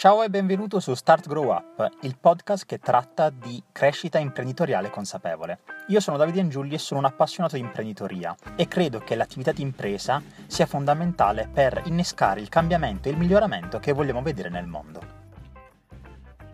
Ciao e benvenuto su Start Grow Up, il podcast che tratta di crescita imprenditoriale consapevole. Io sono Davide Angiulli e sono un appassionato di imprenditoria e credo che l'attività di impresa sia fondamentale per innescare il cambiamento e il miglioramento che vogliamo vedere nel mondo.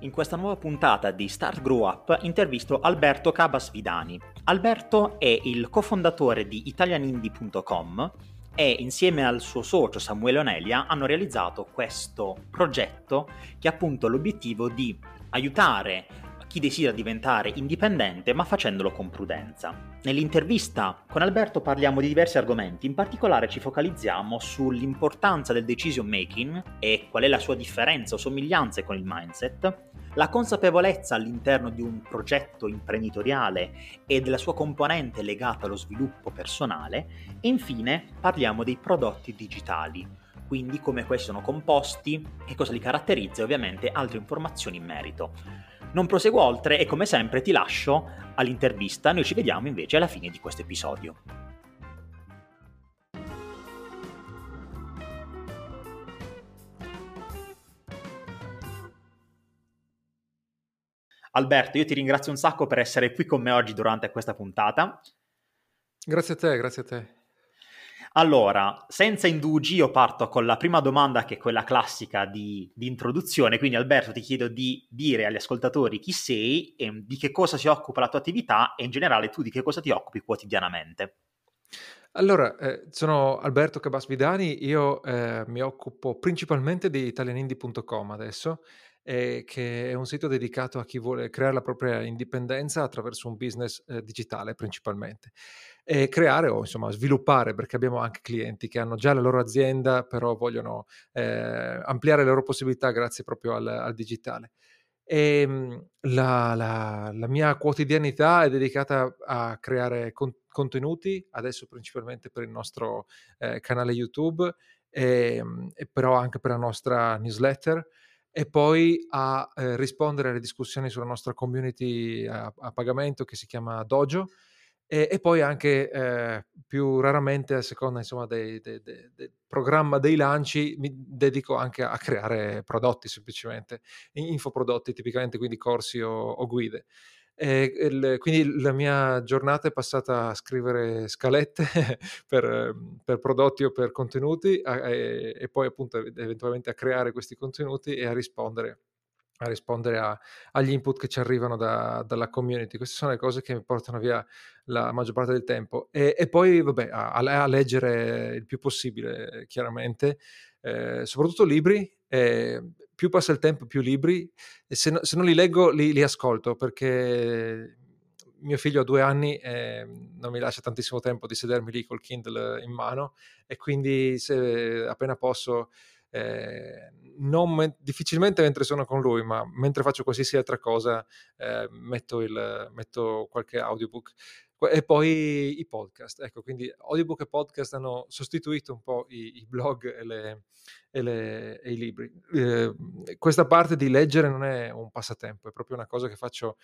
In questa nuova puntata di Start Grow Up intervisto Alberto Cabasvidani. Alberto è il cofondatore di italianindie.com e insieme al suo socio Samuele Onelia hanno realizzato questo progetto che ha appunto l'obiettivo di aiutare chi desidera diventare indipendente ma facendolo con prudenza. Nell'intervista con Alberto parliamo di diversi argomenti, in particolare ci focalizziamo sull'importanza del decision making e qual è la sua differenza o somiglianze con il mindset, la consapevolezza all'interno di un progetto imprenditoriale e della sua componente legata allo sviluppo personale e infine parliamo dei prodotti digitali, quindi come questi sono composti, che cosa li caratterizza e ovviamente altre informazioni in merito. Non proseguo oltre e come sempre ti lascio all'intervista, noi ci vediamo invece alla fine di questo episodio. Alberto, io ti ringrazio un sacco per essere qui con me oggi durante questa puntata. Grazie a te, grazie a te. Allora, senza indugi, io parto con la prima domanda che è quella classica di, di, introduzione. Quindi, Alberto, ti chiedo di dire agli ascoltatori chi sei e di che cosa si occupa la tua attività e in generale tu di che cosa ti occupi quotidianamente. Allora, eh, sono Alberto Cabasvidani, io eh, mi occupo principalmente di italianindi.com adesso eh, che è un sito dedicato a chi vuole creare la propria indipendenza attraverso un business eh, digitale principalmente. E creare o insomma sviluppare, perché abbiamo anche clienti che hanno già la loro azienda, però vogliono eh, ampliare le loro possibilità grazie proprio al, al digitale. E ehm, la, la, la, mia quotidianità è dedicata a creare con, contenuti, adesso principalmente per il nostro eh, canale YouTube, e, ehm, e, però anche per la nostra newsletter e poi a eh, rispondere alle discussioni sulla nostra community a, a pagamento che si chiama Dojo e, e poi anche eh, più raramente a seconda insomma del de, de, de programma dei lanci mi dedico anche a creare prodotti semplicemente, infoprodotti tipicamente quindi corsi o, o guide. E il, quindi la mia giornata è passata a scrivere scalette per, per, prodotti o per contenuti a, e, e, poi appunto eventualmente a creare questi contenuti e a rispondere, a rispondere a, agli input che ci arrivano da, dalla community. Queste sono le cose che mi portano via la maggior parte del tempo. E, e poi vabbè, a, a, leggere il più possibile, chiaramente, eh, soprattutto libri. Eh, più passa il tempo, più libri, e se, no, se non li leggo li, li, ascolto perché mio figlio ha due anni e non mi lascia tantissimo tempo di sedermi lì col Kindle in mano e quindi se appena posso, eh, non, difficilmente mentre sono con lui, ma mentre faccio qualsiasi altra cosa eh, metto, il, metto qualche audiobook. E poi i podcast, ecco, quindi audiobook e podcast hanno sostituito un po' i, i blog e, le, e, le, e, i libri. Eh, questa parte di leggere non è un passatempo, è proprio una cosa che faccio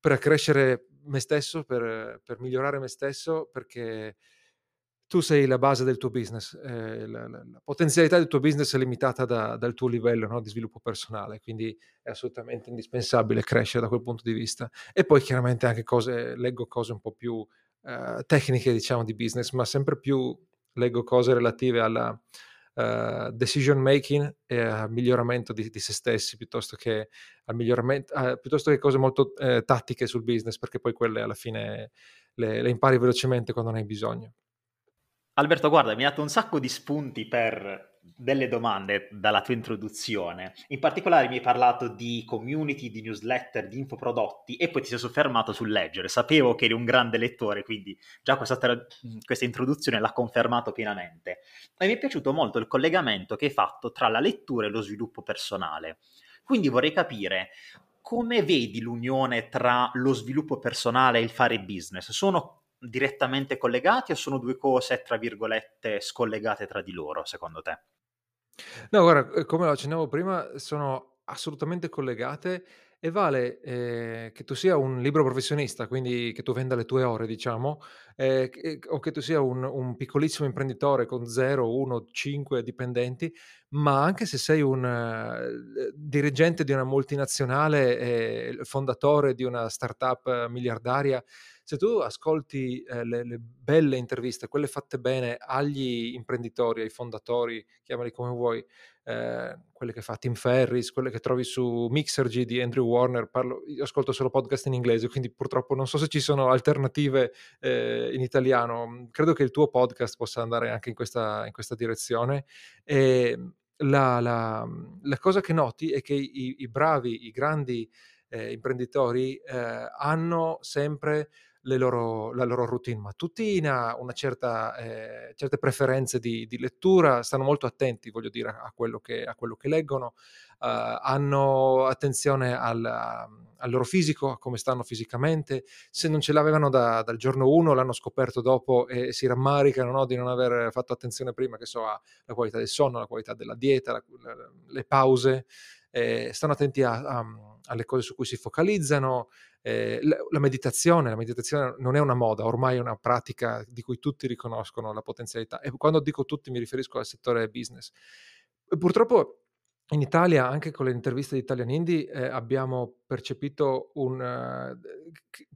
per accrescere me stesso, per, per migliorare me stesso, perché tu sei la base del tuo business, eh, la, la, la, potenzialità del tuo business è limitata da, dal tuo livello no, di sviluppo personale, quindi è assolutamente indispensabile crescere da quel punto di vista. E poi chiaramente anche cose, leggo cose un po' più eh, tecniche, diciamo, di business, ma sempre più leggo cose relative alla uh, decision making e al miglioramento di, di, se stessi piuttosto che, piuttosto che cose molto uh, tattiche sul business, perché poi quelle alla fine le, le impari velocemente quando ne hai bisogno. Alberto, guarda, mi hai dato un sacco di spunti per delle domande dalla tua introduzione. In particolare mi hai parlato di community, di newsletter, di infoprodotti e poi ti sei soffermato sul leggere. Sapevo che eri un grande lettore, quindi già questa, tra- questa introduzione l'ha confermato pienamente. E mi è piaciuto molto il collegamento che hai fatto tra la lettura e lo sviluppo personale. Quindi vorrei capire come vedi l'unione tra lo sviluppo personale e il fare business? Sono direttamente collegati o sono due cose, tra virgolette, scollegate tra di loro, secondo te? No, guarda, eh, come lo accennavo prima, sono assolutamente collegate e vale eh, che tu sia un libro professionista, quindi che tu venda le tue ore, diciamo, eh, o che tu sia un, un, piccolissimo imprenditore con 0, 1, 5 dipendenti, ma anche se sei un uh, dirigente di una multinazionale e fondatore di una startup miliardaria, se tu ascolti eh, le, le, belle interviste, quelle fatte bene agli imprenditori, ai fondatori, chiamali come vuoi, eh, quelle che fa Tim Ferris, quelle che trovi su Mixergy di Andrew Warner, parlo, io ascolto solo podcast in inglese, quindi purtroppo non so se ci sono alternative eh, in italiano, credo che il tuo podcast possa andare anche in questa, in questa direzione. E la, la, la, cosa che noti è che i, i bravi, i grandi eh, imprenditori eh, hanno sempre loro, la loro routine mattutina, una certa, eh, certe preferenze di, di, lettura, stanno molto attenti, voglio dire, a quello che, a quello che leggono, uh, hanno attenzione al, al, loro fisico, a come stanno fisicamente, se non ce l'avevano da, dal giorno 1 l'hanno scoperto dopo e si rammaricano no, di non aver fatto attenzione prima, che so, alla qualità del sonno, alla qualità della dieta, la, le pause, eh, stanno attenti a, a, alle cose su cui si focalizzano, eh, la, meditazione, la meditazione non è una moda, ormai è una pratica di cui tutti riconoscono la potenzialità e quando dico tutti mi riferisco al settore business. Purtroppo in Italia, anche con le interviste di Italian Indie, eh, abbiamo percepito un, uh,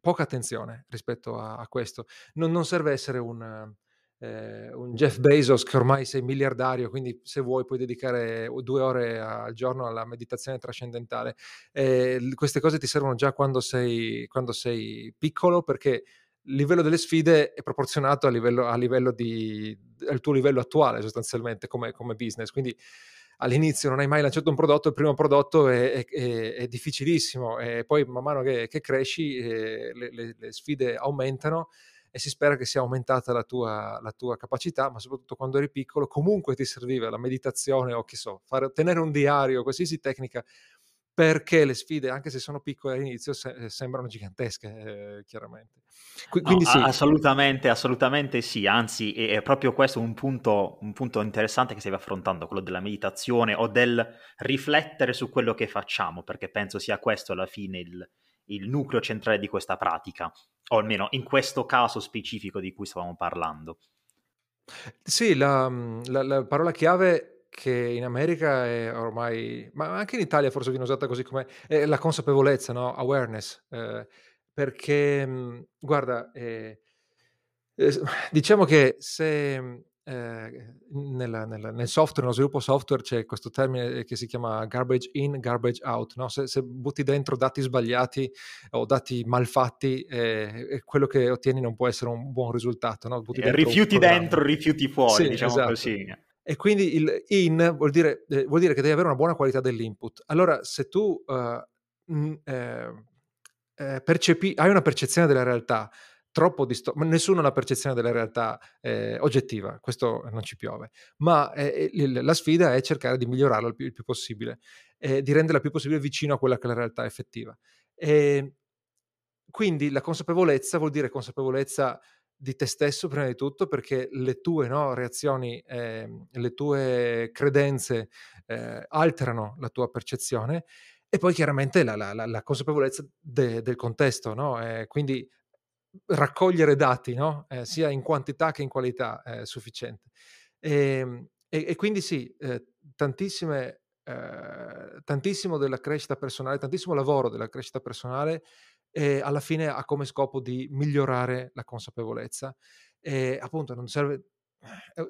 poca attenzione rispetto a, a questo. Non, non, serve essere un, eh, un Jeff Bezos che ormai sei miliardario, quindi se vuoi puoi dedicare due ore al giorno alla meditazione trascendentale. Eh, queste cose ti servono già quando sei, quando sei piccolo perché il livello delle sfide è proporzionato a livello, a livello di, al tuo livello attuale sostanzialmente come, come, business. Quindi all'inizio non hai mai lanciato un prodotto, il primo prodotto è, è, è difficilissimo e poi man mano che, che cresci eh, le, le, le sfide aumentano e si spera che sia aumentata la tua, la tua, capacità, ma soprattutto quando eri piccolo comunque ti serviva la meditazione o che so, fare, tenere un diario, qualsiasi tecnica, perché le sfide, anche se sono piccole all'inizio, se, eh, sembrano gigantesche, eh, chiaramente. Qu- quindi no, sì. Assolutamente, assolutamente sì, anzi è, è proprio questo un punto, un punto, interessante che stai affrontando, quello della meditazione o del riflettere su quello che facciamo, perché penso sia questo alla fine il, il nucleo centrale di questa pratica, o almeno in questo caso specifico di cui stavamo parlando. Sì, la, mhmm, la, la parola chiave che in America è ormai, ma anche in Italia forse viene usata così come è la consapevolezza, no? awareness, eh, perché mhmm, guarda, eh, eh, diciamo che se eh, nella, nella, nel software, nello sviluppo software c'è questo termine che si chiama garbage in, garbage out. No? Se, se, butti dentro dati sbagliati o dati malfatti, eh, quello che ottieni non può essere un buon risultato. No? Dentro rifiuti dentro, rifiuti fuori, sì, diciamo esatto. così. E quindi il in vuol dire, eh, vuol dire, che devi avere una buona qualità dell'input. Allora, se tu mh, eh, percepi, hai una percezione della realtà troppo distorto, ma nessuno ha la percezione della realtà eh, oggettiva, questo non ci piove, ma eh, la sfida è cercare di migliorarla il più, il più possibile, eh, di renderla il più possibile vicino a quella che è la realtà effettiva. E quindi la consapevolezza vuol dire consapevolezza di te stesso prima di tutto perché le tue no, reazioni, eh, le tue credenze eh, alterano la tua percezione e poi chiaramente la, la, la, la consapevolezza de, del contesto, no? eh, quindi raccogliere dati, no? eh, sia in quantità che in qualità è sufficiente. E, ehm, e, e quindi sì, eh, tantissime, eh, tantissimo della crescita personale, tantissimo lavoro della crescita personale eh, alla fine ha come scopo di migliorare la consapevolezza. E appunto non serve, eh,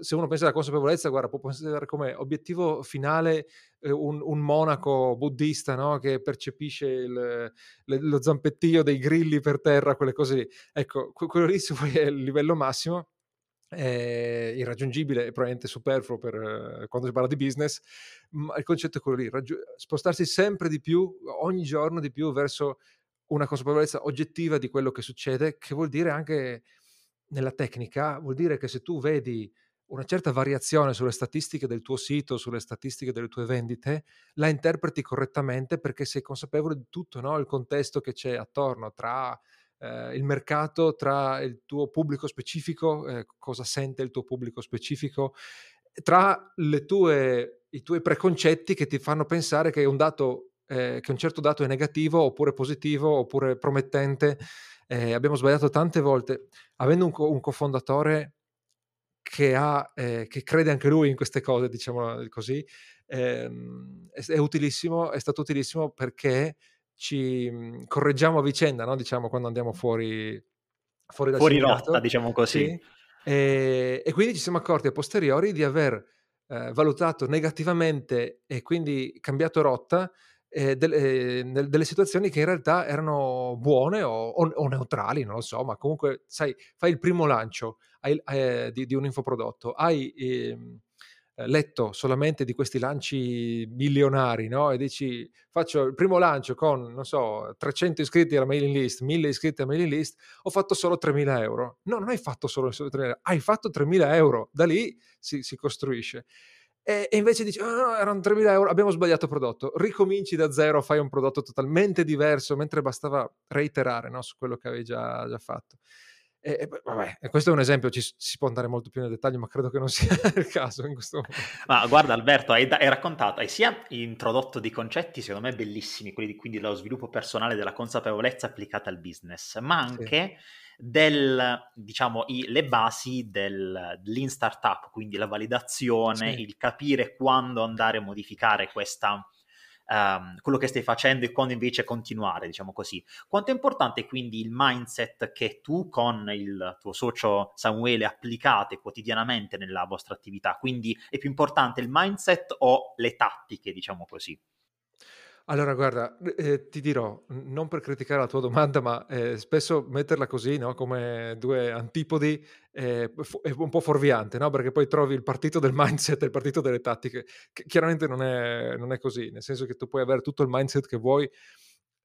se uno pensa alla consapevolezza, guarda, può pensare come obiettivo finale eh, un, un, monaco buddista no? che percepisce il, le, lo zampettio dei grilli per terra, quelle cose lì. Ecco, quello lì se vuoi è il livello massimo, è irraggiungibile e probabilmente superfluo per eh, quando si parla di business, ma il concetto è quello lì, raggi- spostarsi sempre di più, ogni giorno di più verso una consapevolezza oggettiva di quello che succede, che vuol dire anche nella tecnica vuol dire che se tu vedi una certa variazione sulle statistiche del tuo sito, sulle statistiche delle tue vendite, la interpreti correttamente perché sei consapevole di tutto, no? il contesto che c'è attorno tra eh, il mercato, tra il tuo pubblico specifico, eh, cosa sente il tuo pubblico specifico, tra tue, i tuoi preconcetti che ti fanno pensare che un, dato, eh, che un certo dato è negativo oppure positivo oppure promettente eh, abbiamo sbagliato tante volte. Avendo un, co- un cofondatore che, ha, eh, che crede anche lui in queste cose, diciamo così, ehm, è, è, utilissimo, è stato utilissimo perché ci mhmm, correggiamo a vicenda, no? diciamo, quando andiamo fuori, fuori, dal fuori rotta, diciamo così. Sì? E, e, quindi ci siamo accorti a posteriori di aver eh, valutato negativamente e quindi cambiato rotta eh, delle, eh, delle, situazioni che in realtà erano buone o, o, o, neutrali, non lo so, ma comunque, sai, fai il primo lancio hai, eh, di, di, un infoprodotto, hai ehm, eh, letto solamente di questi lanci milionari, no? E dici, faccio il primo lancio con, non so, 300 iscritti alla mailing list, 1000 iscritti alla mailing list, ho fatto solo 3.000 euro. No, non hai fatto solo 3.000 euro, hai fatto 3.000 euro. Da lì si, si costruisce. E, e, invece dici, ah, erano 3.000 euro, abbiamo sbagliato prodotto. Ricominci da zero, fai un prodotto totalmente diverso, mentre bastava reiterare no, su quello che avevi già, già fatto. E, e, vabbè, questo è un esempio, ci, si può andare molto più nel dettaglio, ma credo che non sia il caso in questo momento. Ma guarda Alberto, hai, hai, raccontato, hai sia introdotto dei concetti secondo me bellissimi, quelli di, quindi dello sviluppo personale, della consapevolezza applicata al business, ma anche sì. Del, diciamo, i, le basi del lean startup, quindi la validazione, sì. il capire quando andare a modificare questa um, quello che stai facendo e quando invece continuare, diciamo così. Quanto è importante quindi il mindset che tu con il tuo socio Samuele applicate quotidianamente nella vostra attività? Quindi è più importante il mindset o le tattiche, diciamo così? Allora, guarda, eh, ti dirò, non per criticare la tua domanda, ma eh, spesso metterla così, no, come due antipodi, eh, è un po' fuorviante, no? Perché poi trovi il partito del mindset e il partito delle tattiche. Che chiaramente non è, non è così, nel senso che tu puoi avere tutto il mindset che vuoi,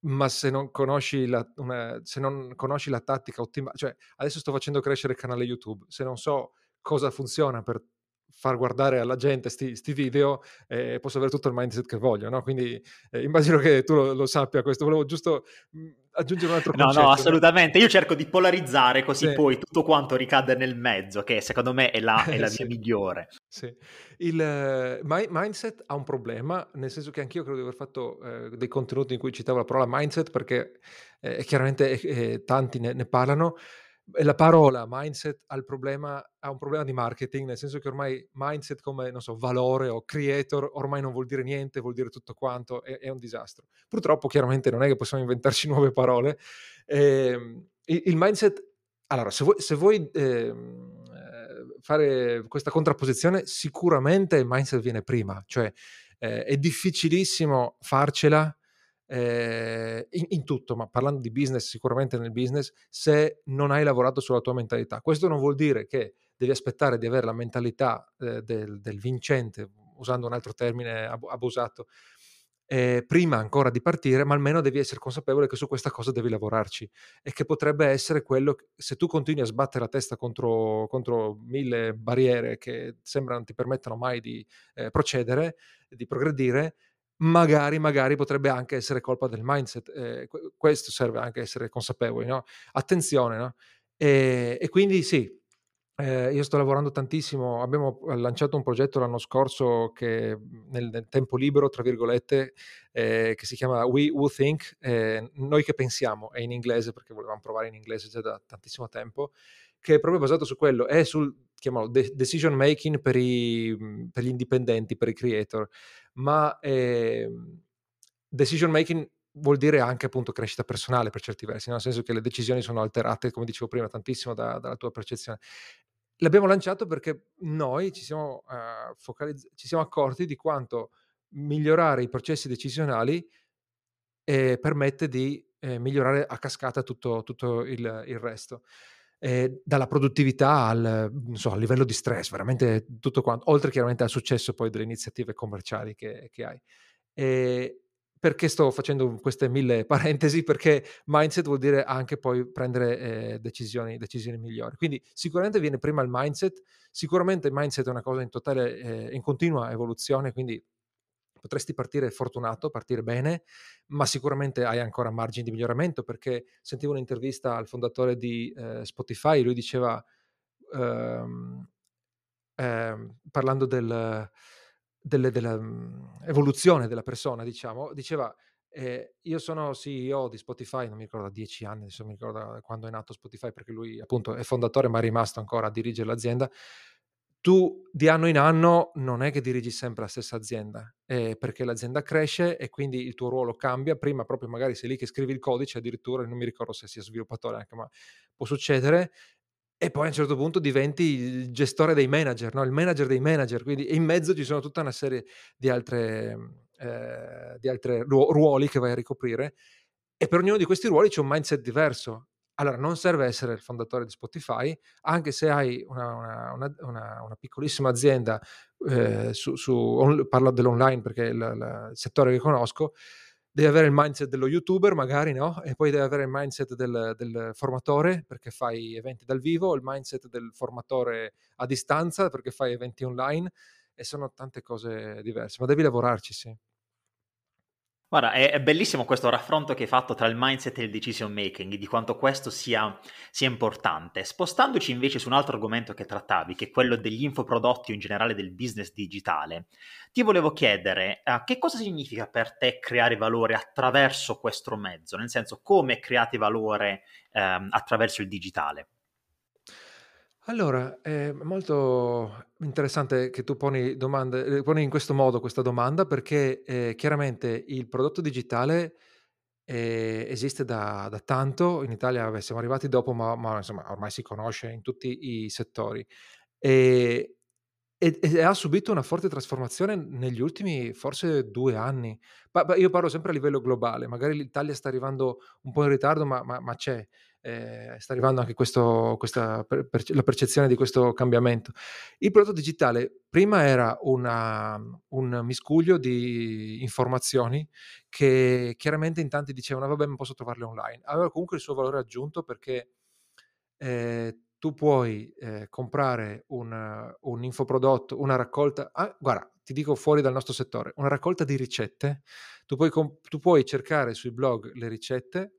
ma se non conosci la, una, se non conosci la tattica ottima, cioè adesso sto facendo crescere il canale YouTube, se non so cosa funziona per far guardare alla gente questi video eh, posso avere tutto il mindset che voglio, no? Quindi eh, immagino che tu lo, lo, sappia questo, volevo giusto mhmm, aggiungere un altro no, concetto. No, assolutamente, io cerco di polarizzare così sì. poi tutto quanto ricade nel mezzo, che secondo me è la, è la sì. via migliore. Sì, il uh, mindset ha un problema, nel senso che anch'io credo di aver fatto uh, dei contenuti in cui citavo la parola mindset, perché eh, chiaramente eh, tanti ne, ne parlano, la parola mindset ha, problema, ha, un problema di marketing, nel senso che ormai mindset come, non so, valore o creator ormai non vuol dire niente, vuol dire tutto quanto, è, è un disastro. Purtroppo chiaramente non è che possiamo inventarci nuove parole. Eh, il, mindset, allora, se vuoi, se vuoi eh, fare questa contrapposizione, sicuramente il mindset viene prima, cioè eh, è difficilissimo farcela eh, in, in, tutto, ma parlando di business, sicuramente nel business, se non hai lavorato sulla tua mentalità. Questo non vuol dire che devi aspettare di avere la mentalità eh, del, del, vincente, usando un altro termine ab- abusato, eh, prima ancora di partire, ma almeno devi essere consapevole che su questa cosa devi lavorarci e che potrebbe essere quello, che, se tu continui a sbattere la testa contro, contro mille barriere che sembrano ti permettano mai di eh, procedere, di progredire, magari, magari potrebbe anche essere colpa del mindset. Eh, questo serve anche essere consapevoli, no? Attenzione, no? E, e quindi sì, eh, io sto lavorando tantissimo, abbiamo lanciato un progetto l'anno scorso che nel, nel tempo libero, tra virgolette, eh, che si chiama We Who Think, eh, noi che pensiamo, è in inglese perché volevamo provare in inglese già da tantissimo tempo, che è proprio basato su quello, è sul chiamalo decision making per, i, per gli indipendenti, per i creator ma eh, decision making vuol dire anche appunto crescita personale per certi versi, nel senso che le decisioni sono alterate, come dicevo prima, tantissimo da, dalla tua percezione. L'abbiamo lanciato perché noi ci siamo, uh, focalizz- ci siamo accorti di quanto migliorare i processi decisionali eh, permette di eh, migliorare a cascata tutto, tutto il, il, resto. Eh, dalla produttività al, so, al, livello di stress, veramente tutto quanto, oltre chiaramente al successo poi delle iniziative commerciali che, che hai. E perché sto facendo queste mille parentesi? Perché mindset vuol dire anche poi prendere eh, decisioni, decisioni, migliori. Quindi sicuramente viene prima il mindset, sicuramente il mindset è una cosa in totale, eh, in continua evoluzione, quindi potresti partire fortunato, partire bene, ma sicuramente hai ancora margini di miglioramento perché sentivo un'intervista al fondatore di eh, Spotify, lui diceva, ehm, ehm, parlando del, delle, dell'evoluzione mm, della persona, diciamo, diceva eh, io sono CEO di Spotify, non mi ricordo da dieci anni, adesso mi ricordo quando è nato Spotify perché lui appunto è fondatore ma è rimasto ancora a dirigere l'azienda tu di anno in anno non è che dirigi sempre la stessa azienda, eh, perché l'azienda cresce e quindi il tuo ruolo cambia. Prima proprio magari sei lì che scrivi il codice, addirittura non mi ricordo se sia sviluppatore anche, ma può succedere. E poi a un certo punto diventi il gestore dei manager, no? il manager dei manager, quindi in mezzo ci sono tutta una serie di altre, eh, ruoli che vai a ricoprire e per ognuno di questi ruoli c'è un mindset diverso. Allora, non serve essere il fondatore di Spotify, anche se hai una, una, una, una piccolissima azienda, eh, su, su on, parlo dell'online perché è il, il, settore che conosco, devi avere il mindset dello youtuber magari, no? E poi devi avere il mindset del, del, formatore perché fai eventi dal vivo, il mindset del formatore a distanza perché fai eventi online e sono tante cose diverse, ma devi lavorarci, sì. Guarda, è, bellissimo questo raffronto che hai fatto tra il mindset e il decision making, di quanto questo sia, sia, importante. Spostandoci invece su un altro argomento che trattavi, che è quello degli infoprodotti o in generale del business digitale, ti volevo chiedere uh, che cosa significa per te creare valore attraverso questo mezzo, nel senso come create valore um, attraverso il digitale? Allora, è molto interessante che tu poni domande ehm, poni in questo modo questa domanda perché, ehm, chiaramente il prodotto digitale, ehm, esiste da da tanto. In Italia, vabbè, siamo arrivati dopo, ma ma insomma ormai si conosce in tutti i settori. Ehm, e e ha subito una forte trasformazione negli ultimi forse 2 anni. Pa pa io parlo sempre a livello globale, magari l'Italia sta arrivando un po' in ritardo, ma ma ma c'è eh, sta arrivando anche questo, questa per, per, la percezione di questo cambiamento. Il prodotto digitale prima era una, un miscuglio di informazioni che chiaramente in tanti dicevano vabbè ma posso trovarle online. Aveva comunque il suo valore aggiunto perché eh, tu puoi eh, comprare un, un, infoprodotto, una raccolta, ah, guarda, ti dico fuori dal nostro settore, una raccolta di ricette, tu puoi, tu puoi cercare sui blog le ricette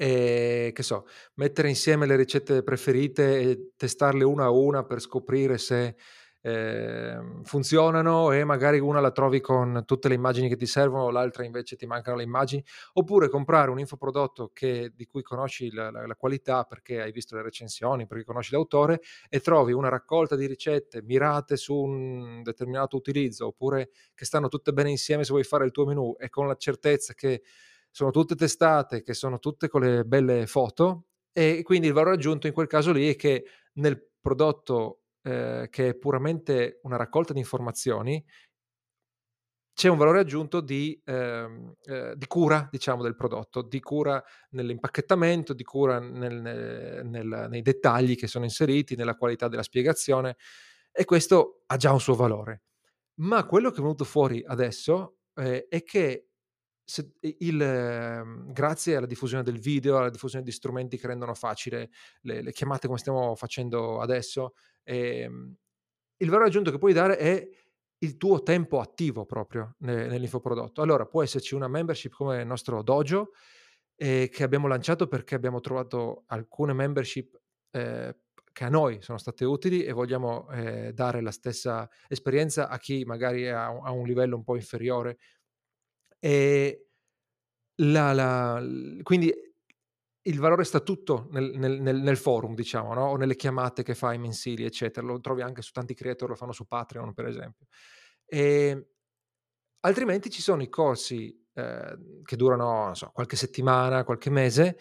e che so, mettere insieme le ricette preferite e testarle una a una per scoprire se eh, funzionano e magari una la trovi con tutte le immagini che ti servono, l'altra invece ti mancano le immagini, oppure comprare un infoprodotto che, di cui conosci la, la, la, qualità perché hai visto le recensioni, perché conosci l'autore e trovi una raccolta di ricette mirate su un determinato utilizzo, oppure che stanno tutte bene insieme se vuoi fare il tuo menù e con la certezza che sono tutte testate, che sono tutte con le belle foto e quindi il valore aggiunto in quel caso lì è che nel prodotto eh, che è puramente una raccolta di informazioni c'è un valore aggiunto di, ehm, eh, di, cura, diciamo, del prodotto, di cura nell'impacchettamento, di cura nel, nel, nei dettagli che sono inseriti, nella qualità della spiegazione e questo ha già un suo valore. Ma quello che è venuto fuori adesso eh, è che se, il, ehm, grazie alla diffusione del video, alla diffusione di strumenti che rendono facile le, le chiamate come stiamo facendo adesso, ehm, il valore aggiunto che puoi dare è il tuo tempo attivo proprio ne, nell'infoprodotto. Allora può esserci una membership come il nostro dojo eh, che abbiamo lanciato perché abbiamo trovato alcune membership eh, che a noi sono state utili e vogliamo eh, dare la stessa esperienza a chi magari è a, a un livello un po' inferiore e la la quindi il valore sta tutto nel nel nel nel forum diciamo, no, o nelle chiamate che fai mensili, eccetera. Lo trovi anche su tanti creator, lo fanno su Patreon per esempio. Ehm, altrimenti ci sono i corsi, ehm, che durano, so, qualche settimana, qualche mese,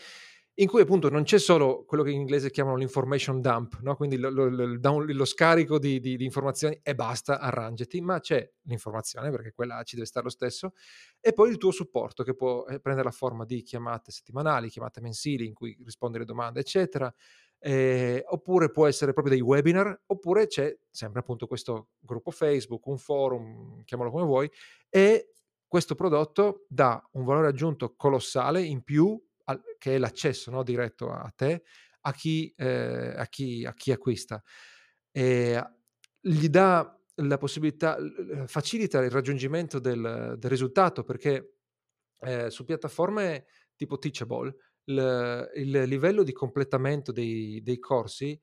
in cui appunto non c'è solo quello che in inglese chiamano l'information dump, no? quindi lo, lo, lo, lo scarico di, di, di, informazioni e basta, arrangiati, ma c'è l'informazione perché quella ci deve stare lo stesso e poi il tuo supporto che può eh, prendere la forma di chiamate settimanali, chiamate mensili in cui rispondi alle domande, eccetera. Eh, oppure può essere proprio dei webinar, oppure c'è sempre appunto questo gruppo Facebook, un forum, chiamalo come vuoi, e questo prodotto dà un valore aggiunto colossale in più al, che è l'accesso no, diretto a te, a chi, eh, a chi, a chi acquista. E gli dà la possibilità, facilita il raggiungimento del, del risultato perché eh, su piattaforme tipo Teachable il, il, livello di completamento dei, dei, corsi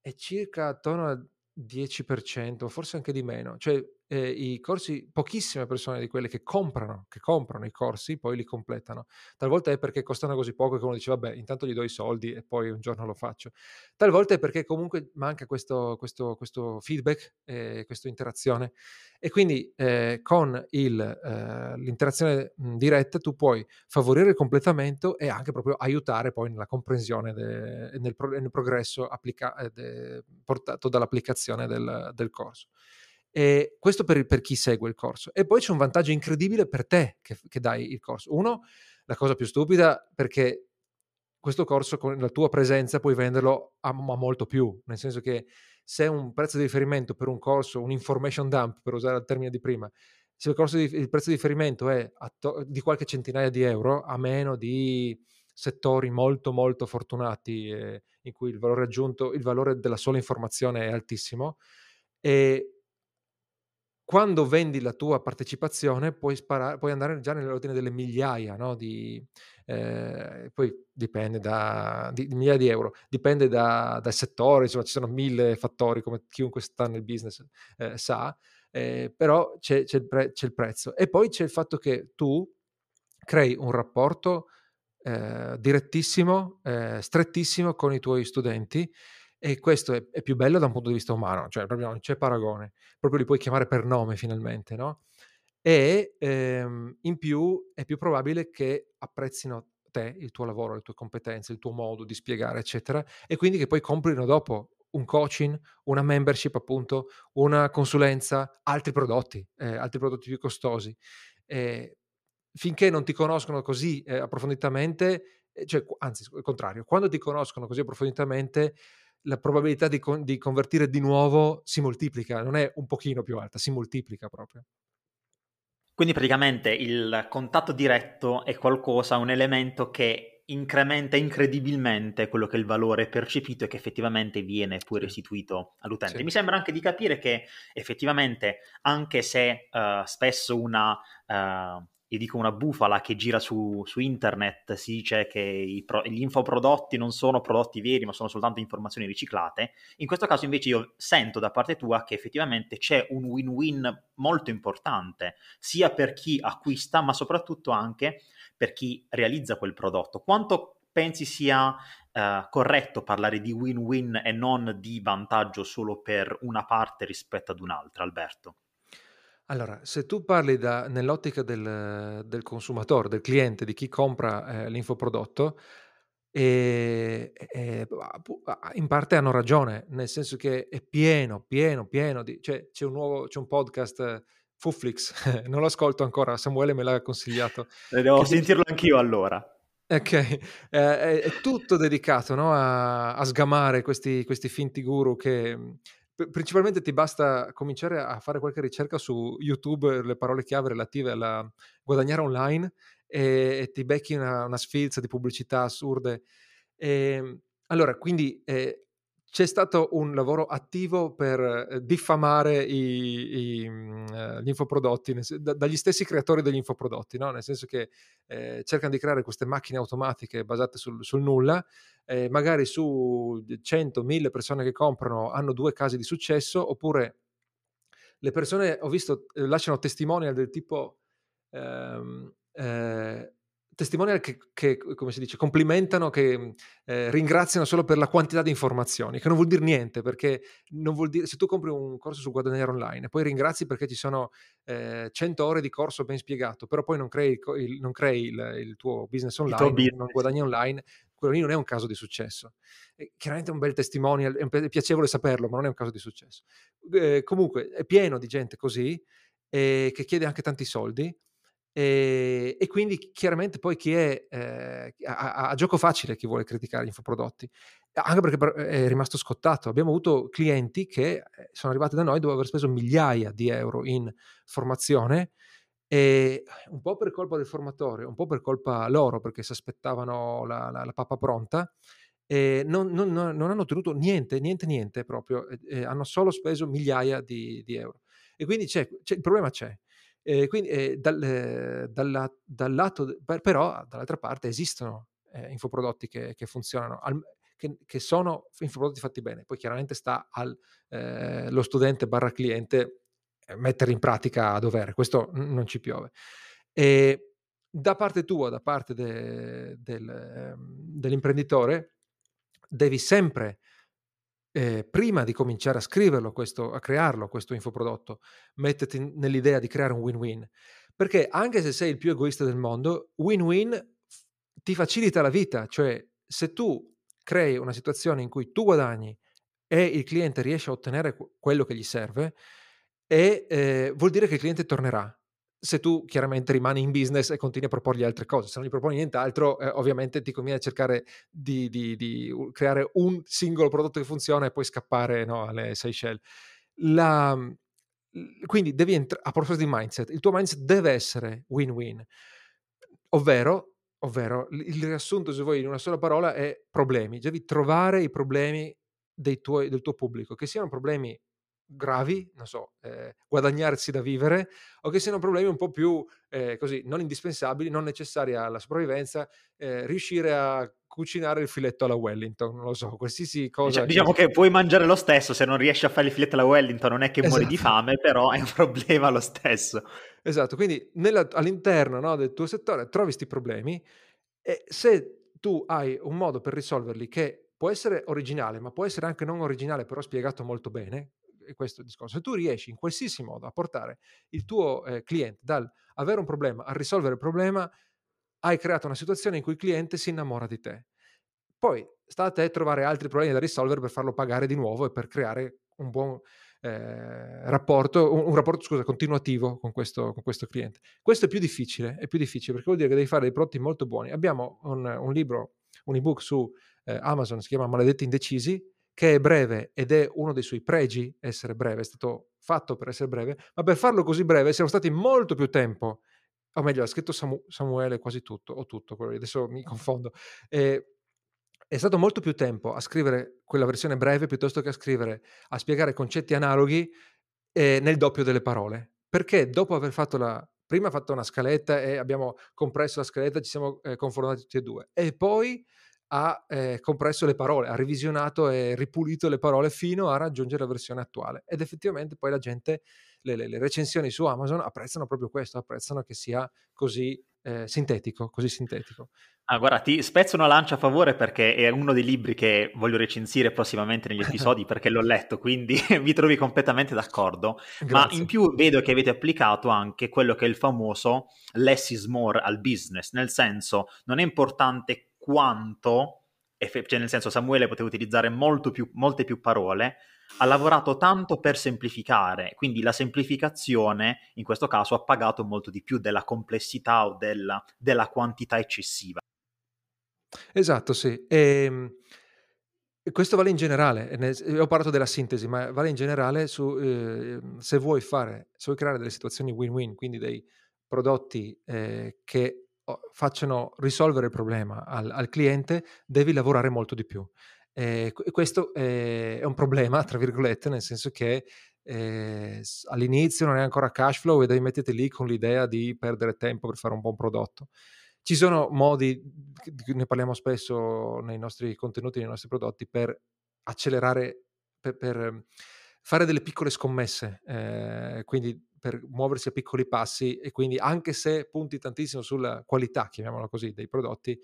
è circa attorno al 10%, forse anche di meno. Cioè eh, i corsi, pochissime persone di quelle che comprano, che comprano i corsi, poi li completano. Talvolta è perché costano così poco che uno dice, vabbè, intanto gli do i soldi e poi un giorno lo faccio. Talvolta è perché comunque manca questo, questo, questo feedback, eh, questa interazione. E quindi eh, con il, eh, l'interazione diretta tu puoi favorire il completamento e anche proprio aiutare poi nella comprensione e nel, pro- nel, progresso applica- eh, de- portato dall'applicazione del, del corso. E questo per, per, chi segue il corso. E poi c'è un vantaggio incredibile per te che, che dai il corso. Uno, la cosa più stupida, perché questo corso con la tua presenza puoi venderlo a, a, molto più, nel senso che se un prezzo di riferimento per un corso, un information dump, per usare il termine di prima, se il, di, il prezzo di riferimento è to- di qualche centinaia di euro, a meno di settori molto molto fortunati eh, in cui il valore aggiunto, il valore della sola informazione è altissimo, e quando vendi la tua partecipazione puoi, sparare, puoi andare già nell'ordine delle migliaia, no? di, eh, poi dipende da di, di, migliaia di euro, dipende da, dal settore, insomma ci sono mille fattori come chiunque sta nel business eh, sa, eh, però c'è, c'è, il pre- c'è, il prezzo. E poi c'è il fatto che tu crei un rapporto eh, direttissimo, eh, strettissimo con i tuoi studenti e questo è, è, più bello da un punto di vista umano, cioè proprio non c'è paragone, proprio li puoi chiamare per nome finalmente, no? E ehm, in più è più probabile che apprezzino te, il tuo lavoro, le tue competenze, il tuo modo di spiegare, eccetera, e quindi che poi comprino dopo un coaching, una membership appunto, una consulenza, altri prodotti, eh, altri prodotti più costosi. Eh, finché non ti conoscono così eh, approfonditamente, eh, cioè, anzi, il contrario, quando ti conoscono così approfonditamente, la probabilità di, con- di convertire di nuovo si moltiplica, non è un pochino più alta, si moltiplica proprio. Quindi praticamente il contatto diretto è qualcosa, un elemento che incrementa incredibilmente quello che è il valore percepito e che effettivamente viene poi restituito all'utente. Sì. Mi sembra anche di capire che effettivamente, anche se uh, spesso una uh, io dico una bufala che gira su, su internet, si dice che pro, gli infoprodotti non sono prodotti veri, ma sono soltanto informazioni riciclate. In questo caso invece io sento da parte tua che effettivamente c'è un win-win molto importante, sia per chi acquista, ma soprattutto anche per chi realizza quel prodotto. Quanto pensi sia uh, corretto parlare di win-win e non di vantaggio solo per una parte rispetto ad un'altra, Alberto? Allora, se tu parli da nell'ottica del del consumatore, del cliente, di chi compra, ehm, l'infoprodotto, ehm, ehm, in parte hanno ragione, nel senso che è pieno, pieno, pieno di cioè c'è un nuovo c'è un podcast, Fuflix, non lo ascolto ancora, Samuele me l'ha consigliato, Eh, devo sentirlo anch'io allora. Okay, è è è tutto dedicato, no, a a sgamare questi questi finti guru che, mhmm, principalmente ti basta cominciare a fare qualche ricerca su YouTube, le parole chiave relative alla guadagnare online e, e ti becchi una, una, sfilza di pubblicità assurde. E, ehm, allora, quindi eh, c'è stato un lavoro attivo per eh, diffamare i, i, mm, eh, gli infoprodotti da, dagli stessi creatori degli infoprodotti, no? nel senso che eh, cercano di creare queste macchine automatiche basate sul, sul nulla, eh, magari su 100-1000 persone che comprano hanno due casi di successo, oppure le persone, ho visto, eh, lasciano testimonial del tipo... Ehm, eh, testimonial che, che, come si dice, complimentano, che eh, ringraziano solo per la quantità di informazioni, che non vuol dire niente, perché non vuol dire, se tu compri un corso su guadagnare online e poi ringrazi perché ci sono eh, 100 ore di corso ben spiegato, però poi non crei, il, non crei il, il, tuo business online, business. non guadagni online, quello lì non è un caso di successo. E chiaramente è un bel testimonial, è piacevole saperlo, ma non è un caso di successo. Eh, comunque è pieno di gente così, eh, che chiede anche tanti soldi, e, ehm, e, quindi chiaramente poi chi è eh, a, a, gioco facile chi vuole criticare gli infoprodotti, anche perché è rimasto scottato. Abbiamo avuto clienti che eh, sono arrivati da noi dopo aver speso migliaia di euro in formazione e un po' per colpa del formatore, un po' per colpa loro perché si aspettavano la, la, la pappa pronta. E non, non, non, hanno ottenuto niente, niente, niente proprio, e, hanno solo speso migliaia di, di euro. E quindi c'è, c'è, il problema c'è. Eh, quindi eh, dal, eh, dalla, dal, lato, però dall'altra parte esistono eh, infoprodotti che, che funzionano, al, che, che, sono infoprodotti fatti bene. Poi chiaramente sta allo eh, studente barra cliente mettere in pratica a dovere, questo non ci piove. E da parte tua, da parte de, del, ehm, dell'imprenditore, devi sempre, eh, prima di cominciare a scriverlo, questo, a crearlo, questo infoprodotto, metterti nell'idea di creare un win-win. Perché anche se sei il più egoista del mondo, win-win ti facilita la vita, cioè se tu crei una situazione in cui tu guadagni e il cliente riesce a ottenere quello che gli serve, e, eh, vuol dire che il cliente tornerà. Se tu chiaramente rimani in business e continui a proporgli altre cose, se non gli proponi nient'altro, eh, ovviamente ti conviene cercare di, di, di, creare un singolo prodotto che funziona e poi scappare no, alle Seychelles. La, quindi devi entrare, a proposito di mindset, il tuo mindset deve essere win-win, ovvero, ovvero il riassunto, se vuoi, in una sola parola è problemi. Devi trovare i problemi tuoi, del tuo pubblico, che siano problemi gravi, non so, eh, guadagnarsi da vivere, o che siano problemi un po' più eh, così, non indispensabili, non necessari alla sopravvivenza, eh, riuscire a cucinare il filetto alla Wellington, non lo so, qualsiasi cosa. Diciamo, diciamo che puoi mangiare lo stesso, se non riesci a fare il filetto alla Wellington non è che esatto. muori di esatto. fame, però è un problema lo stesso. Esatto, quindi nella, all'interno no, del tuo settore trovi questi problemi e se tu hai un modo per risolverli che può essere originale, ma può essere anche non originale, però spiegato molto bene, questo il discorso. Se tu riesci in qualsiasi modo a portare il tuo eh, cliente dal avere un problema a risolvere il problema, hai creato una situazione in cui il cliente si innamora di te. Poi sta a te trovare altri problemi da risolvere per farlo pagare di nuovo e per creare un buon eh, rapporto, un, un, rapporto scusa, continuativo con questo, con questo, cliente. Questo è più difficile, è più difficile perché vuol dire che devi fare dei prodotti molto buoni. Abbiamo un, un libro, un ebook su eh, Amazon, si chiama Maledetti Indecisi, che è breve ed è uno dei suoi pregi essere breve, è stato fatto per essere breve, ma per farlo così breve siamo stati molto più tempo, o meglio, ha scritto Samu- Samuele quasi tutto, o tutto, adesso mi confondo, eh, è stato molto più tempo a scrivere quella versione breve piuttosto che a scrivere, a spiegare concetti analoghi eh, nel doppio delle parole, perché dopo aver fatto la, prima fatto una scaletta e abbiamo compresso la scaletta, ci siamo eh, confrontati tutti e due, e poi ha eh, compresso le parole, ha revisionato e ripulito le parole fino a raggiungere la versione attuale. Ed effettivamente poi la gente, le, le, le recensioni su Amazon apprezzano proprio questo, apprezzano che sia così eh, sintetico, così sintetico. Ah, guarda, ti spezzo una lancia a favore perché è uno dei libri che voglio recensire prossimamente negli episodi perché l'ho letto, quindi vi trovi completamente d'accordo. Grazie. Ma in più vedo che avete applicato anche quello che è il famoso less is more al business, nel senso non è importante quanto, cioè nel senso Samuele poteva utilizzare più, molte più parole, ha lavorato tanto per semplificare, quindi la semplificazione in questo caso ha pagato molto di più della complessità o della, della quantità eccessiva. Esatto, sì. E, ehm, questo vale in generale, ho parlato della sintesi, ma vale in generale su eh, se vuoi fare, se vuoi creare delle situazioni win-win, quindi dei prodotti eh, che facciano risolvere il problema al, al cliente, devi lavorare molto di più. Eh, questo è un problema, tra virgolette, nel senso che eh, all'inizio non è ancora cash flow e devi metterti lì con l'idea di perdere tempo per fare un buon prodotto. Ci sono modi, ne parliamo spesso nei nostri contenuti, nei nostri prodotti, per accelerare, per, per fare delle piccole scommesse, eh, quindi per muoversi a piccoli passi e quindi anche se punti tantissimo sulla qualità, chiamiamola così, dei prodotti,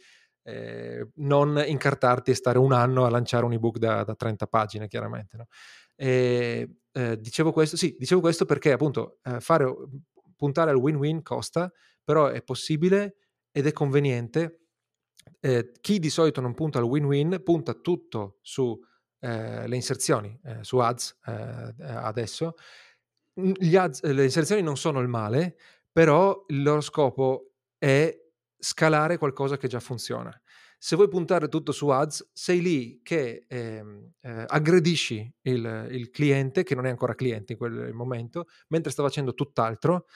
eh, non incartarti e stare un anno a lanciare un ebook da, da 30 pagine, chiaramente. No? E, eh, dicevo questo, sì, dicevo questo perché appunto eh, fare, puntare al win-win costa, però è possibile ed è conveniente. Eh, chi di solito non punta al win-win punta tutto su eh, inserzioni, eh, su ads adesso, ads, le inserzioni non sono il male, però il loro scopo è scalare qualcosa che già funziona. Se vuoi puntare tutto su ads, sei lì che ehm, eh, aggredisci il, il, cliente, che non è ancora cliente in quel momento, mentre sta facendo tutt'altro,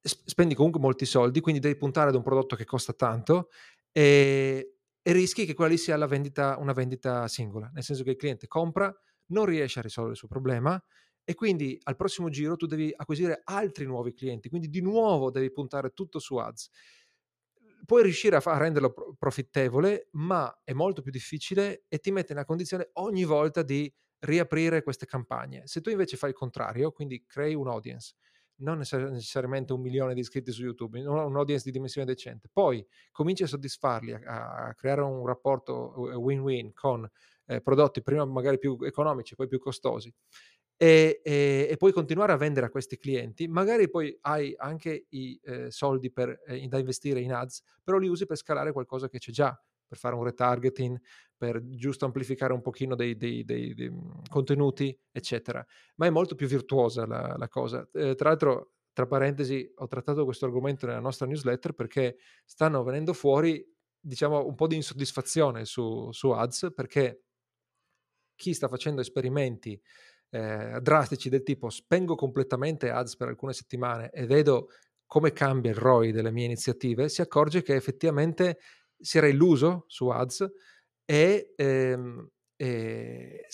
spendi comunque molti soldi, quindi devi puntare ad un prodotto che costa tanto e, e rischi che quella lì sia vendita, una vendita singola, nel senso che il cliente compra, non riesce a risolvere il suo problema e quindi al prossimo giro tu devi acquisire altri nuovi clienti, quindi di nuovo devi puntare tutto su ads. Puoi riuscire a, fa- a renderlo profittevole, ma è molto più difficile e ti mette nella condizione ogni volta di riaprire queste campagne. Se tu invece fai il contrario, quindi crei un audience, non necessariamente un milione di iscritti su YouTube, un audience di dimensione decente, poi cominci a soddisfarli, a, a creare un rapporto win-win con eh, prodotti prima magari più economici, poi più costosi, e, e, e, puoi continuare a vendere a questi clienti, magari poi hai anche i eh, soldi per, eh, da investire in ads, però li usi per scalare qualcosa che c'è già, per fare un retargeting, per giusto amplificare un pochino dei, dei, dei, dei mhmm, contenuti, eccetera. Ma è molto più virtuosa la, la cosa. Eh, tra l'altro, tra parentesi, ho trattato questo argomento nella nostra newsletter perché stanno venendo fuori, diciamo, un po' di insoddisfazione su, su ads, perché chi sta facendo esperimenti eh, drastici del tipo spengo completamente ads per alcune settimane e vedo come cambia il ROI delle mie iniziative, si accorge che effettivamente si era illuso su ads e, ehm, e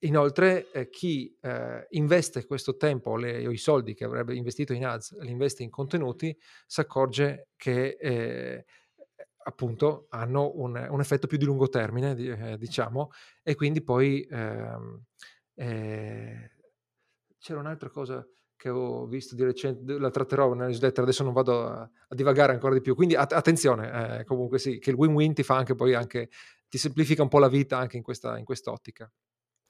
inoltre eh, chi eh, investe questo tempo le, o i soldi che avrebbe investito in ads li investe in contenuti si accorge che eh, appunto hanno un, un, effetto più di lungo termine eh, diciamo e quindi poi ehm, eh, c'era un'altra cosa che ho visto di recente, la tratterò nella newsletter, adesso non vado a, a divagare ancora di più, quindi att- attenzione, eh, comunque sì, che il win-win ti fa anche poi anche, ti semplifica un po' la vita anche in questa in quest'ottica.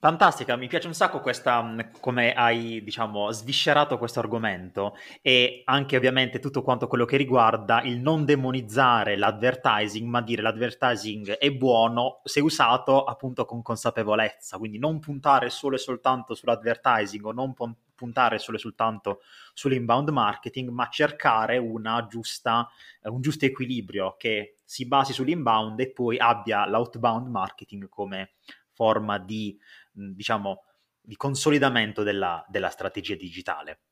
Fantastica, mi piace un sacco questa, mm, come hai, diciamo, sviscerato questo argomento e anche ovviamente tutto quanto quello che riguarda il non demonizzare l'advertising, ma dire l'advertising è buono se usato appunto con consapevolezza, quindi non puntare solo e soltanto sull'advertising o non puntare solo e soltanto sull'inbound marketing, ma cercare giusta, un giusto equilibrio che si basi sull'inbound e poi abbia l'outbound marketing come forma di diciamo, di consolidamento della, della strategia digitale.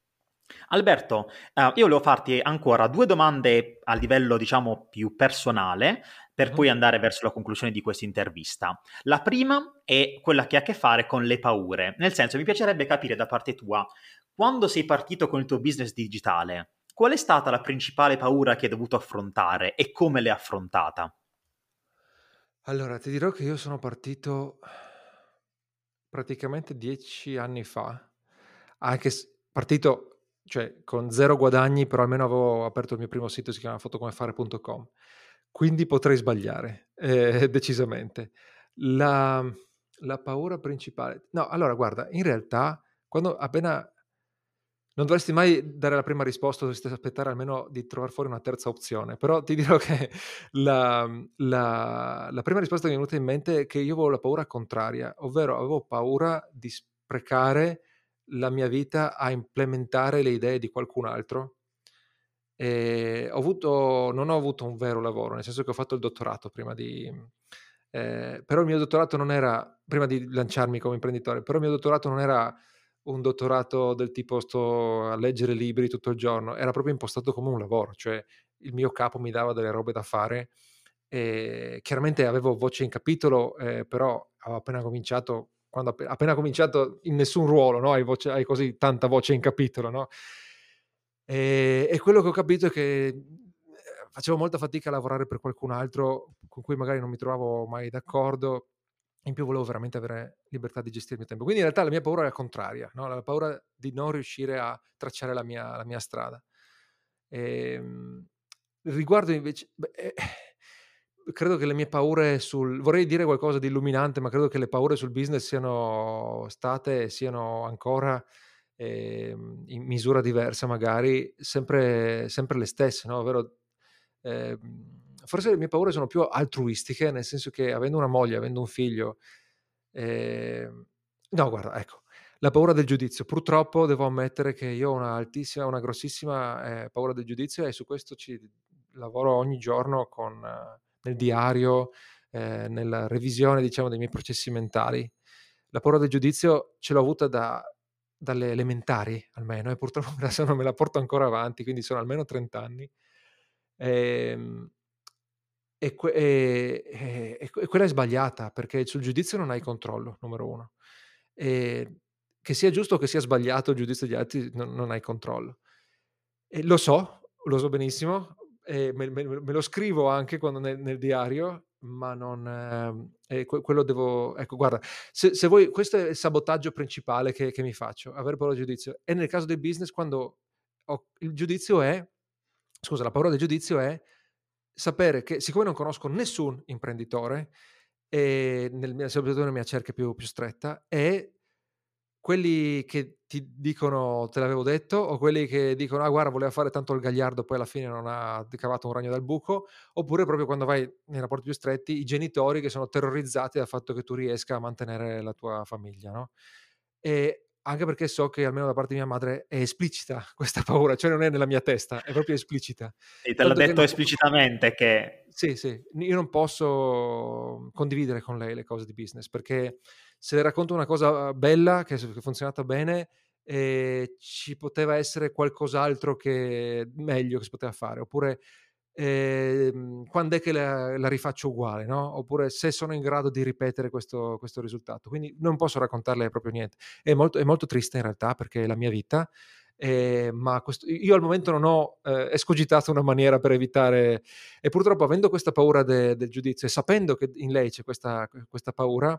Alberto, uh, io volevo farti ancora due domande a livello, diciamo, più personale per mm-hmm. poi andare verso la conclusione di questa intervista. La prima è quella che ha a che fare con le paure, nel senso mi piacerebbe capire da parte tua, quando sei partito con il tuo business digitale, qual è stata la principale paura che hai dovuto affrontare e come l'hai affrontata? Allora, ti dirò che io sono partito Praticamente 10 anni fa, anche partito, cioè con 0 guadagni, però almeno avevo aperto il mio primo sito, si chiama fotocomefare.com. Quindi potrei sbagliare, ehm, decisamente. La la paura principale no, allora guarda, in realtà quando appena non dovresti mai dare la prima risposta, dovresti aspettare almeno di trovar fuori una terza opzione, però ti dirò che la, la, la prima risposta che mi è venuta in mente è che io avevo la paura contraria, ovvero avevo paura di sprecare la mia vita a implementare le idee di qualcun altro. Ho avuto, non ho avuto un vero lavoro, nel senso che ho fatto il dottorato prima di... Eh, però il mio dottorato non era, prima di lanciarmi come imprenditore, però il mio dottorato non era un dottorato del tipo sto a leggere libri tutto il giorno, era proprio impostato come un lavoro, cioè il mio capo mi dava delle robe da fare e chiaramente avevo voce in capitolo, eh, però avevo appena cominciato, quando appena, appena cominciato in nessun ruolo, no? hai, voce, hai, così tanta voce in capitolo, no? E, e quello che ho capito è che facevo molta fatica a lavorare per qualcun altro con cui magari non mi trovavo mai d'accordo in più volevo veramente avere libertà di gestire il mio tempo. Quindi in realtà la mia paura la contraria, no? la paura di non riuscire a tracciare la mia, la mia strada. E, ehm, riguardo invece... Beh, eh, credo che le mie paure sul... vorrei dire qualcosa di illuminante, ma credo che le paure sul business siano state e siano ancora eh, in misura diversa magari sempre, sempre le stesse, no? ovvero... Eh, forse le mie paure sono più altruistiche, nel senso che avendo una moglie, avendo un figlio, eh, no, guarda, ecco, la paura del giudizio. Purtroppo devo ammettere che io ho una altissima, una grossissima eh, paura del giudizio e su questo ci lavoro ogni giorno con, eh, nel diario, eh, nella revisione, diciamo, dei miei processi mentali. La paura del giudizio ce l'ho avuta da, dalle elementari almeno e purtroppo me la, me la porto ancora avanti, quindi sono almeno 30 anni. Ehm, e, que- e, e, e, quella è sbagliata perché sul giudizio non hai controllo, numero uno. Che sia giusto o che sia sbagliato il giudizio degli altri, non, non hai controllo. Lo so, lo so benissimo, me, me, me, lo scrivo anche quando nel, nel, diario ma non... Eh, quello devo... Ecco, guarda, se, se, voi... Questo è il sabotaggio principale che, che mi faccio, avere paura del giudizio. E nel caso del business, quando ho, il giudizio è... Scusa, la paura del giudizio è sapere che, siccome non conosco nessun imprenditore, e nel, soprattutto nella mia cerchia più, più stretta, è quelli che ti dicono te l'avevo detto o quelli che dicono ah guarda voleva fare tanto il gagliardo poi alla fine non ha cavato un ragno dal buco oppure proprio quando vai nei rapporti più stretti i genitori che sono terrorizzati dal fatto che tu riesca a mantenere la tua famiglia no? e anche perché so che almeno da parte di mia madre è esplicita questa paura, cioè non è nella mia testa, è proprio esplicita. E te l'ha detto esplicitamente che... Sì, sì, io non posso condividere con lei le cose di business perché se le racconto una cosa bella che è funzionata bene, eh, ci poteva essere qualcos'altro che meglio che si poteva fare, oppure eh, quando è che la, la, rifaccio uguale, no? Oppure se sono in grado di ripetere questo, questo risultato. Quindi non posso raccontarle proprio niente. È molto, è molto triste in realtà perché è la mia vita. Eh, ma questo, io al momento non ho eh, escogitato una maniera per evitare e purtroppo avendo questa paura de, del giudizio e sapendo che in lei c'è questa, questa paura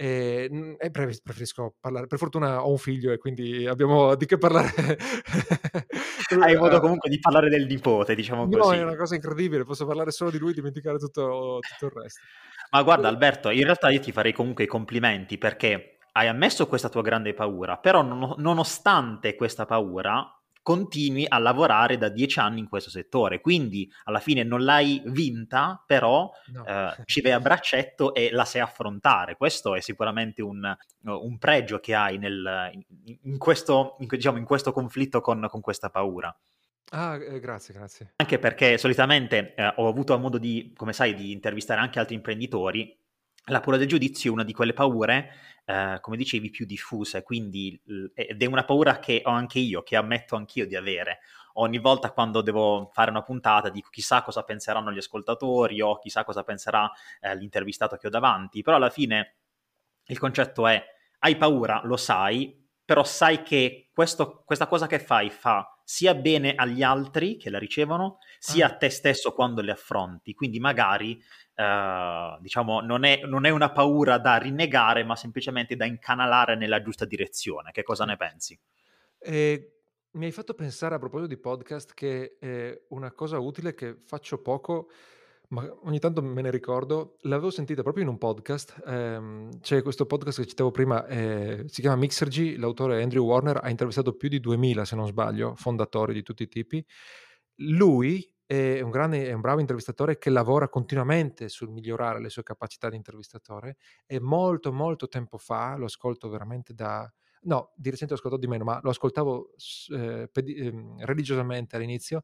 e, e preferisco parlare. Per fortuna ho un figlio e quindi abbiamo di che parlare. Hai modo comunque di parlare del nipote, diciamo no, così. No, è una cosa incredibile. Posso parlare solo di lui e dimenticare tutto, tutto il resto. Ma guarda, Alberto, in realtà io ti farei comunque i complimenti perché hai ammesso questa tua grande paura, però non, nonostante questa paura continui a lavorare da dieci anni in questo settore, quindi alla fine non l'hai vinta, però no. eh, ci vai a braccetto e la sai affrontare. Questo è sicuramente un, un pregio che hai nel, in, in, questo, in, diciamo, in questo conflitto con, con questa paura. Ah, eh, grazie, grazie. Anche perché solitamente eh, ho avuto modo di, come sai, di intervistare anche altri imprenditori. La paura del giudizio è una di quelle paure eh, come dicevi, più diffuse, quindi ed è una paura che ho anche io, che ammetto anch'io di avere. Ogni volta quando devo fare una puntata dico chissà cosa penseranno gli ascoltatori o chissà cosa penserà eh, l'intervistato che ho davanti, però alla fine il concetto è hai paura, lo sai, però sai che questo, questa cosa che fai fa sia bene agli altri che la ricevono, sia ah. a te stesso quando le affronti. Quindi magari Uh, diciamo, non è, non è, una paura da rinnegare, ma semplicemente da incanalare nella giusta direzione. Che cosa ne pensi? Eh, mi hai fatto pensare a proposito di podcast che è una cosa utile che faccio poco, ma ogni tanto me ne ricordo. L'avevo sentita proprio in un podcast. Ehm, c'è questo podcast che citavo prima, eh, si chiama Mixergy. L'autore Andrew Warner ha intervistato più di 2000, se non sbaglio, fondatori di tutti i tipi. Lui è un, grande, è un bravo intervistatore che lavora continuamente sul migliorare le sue capacità di intervistatore e molto molto tempo fa, lo ascolto veramente da... No, di recente lo ascolto di meno, ma lo ascoltavo eh, pedi- eh, religiosamente all'inizio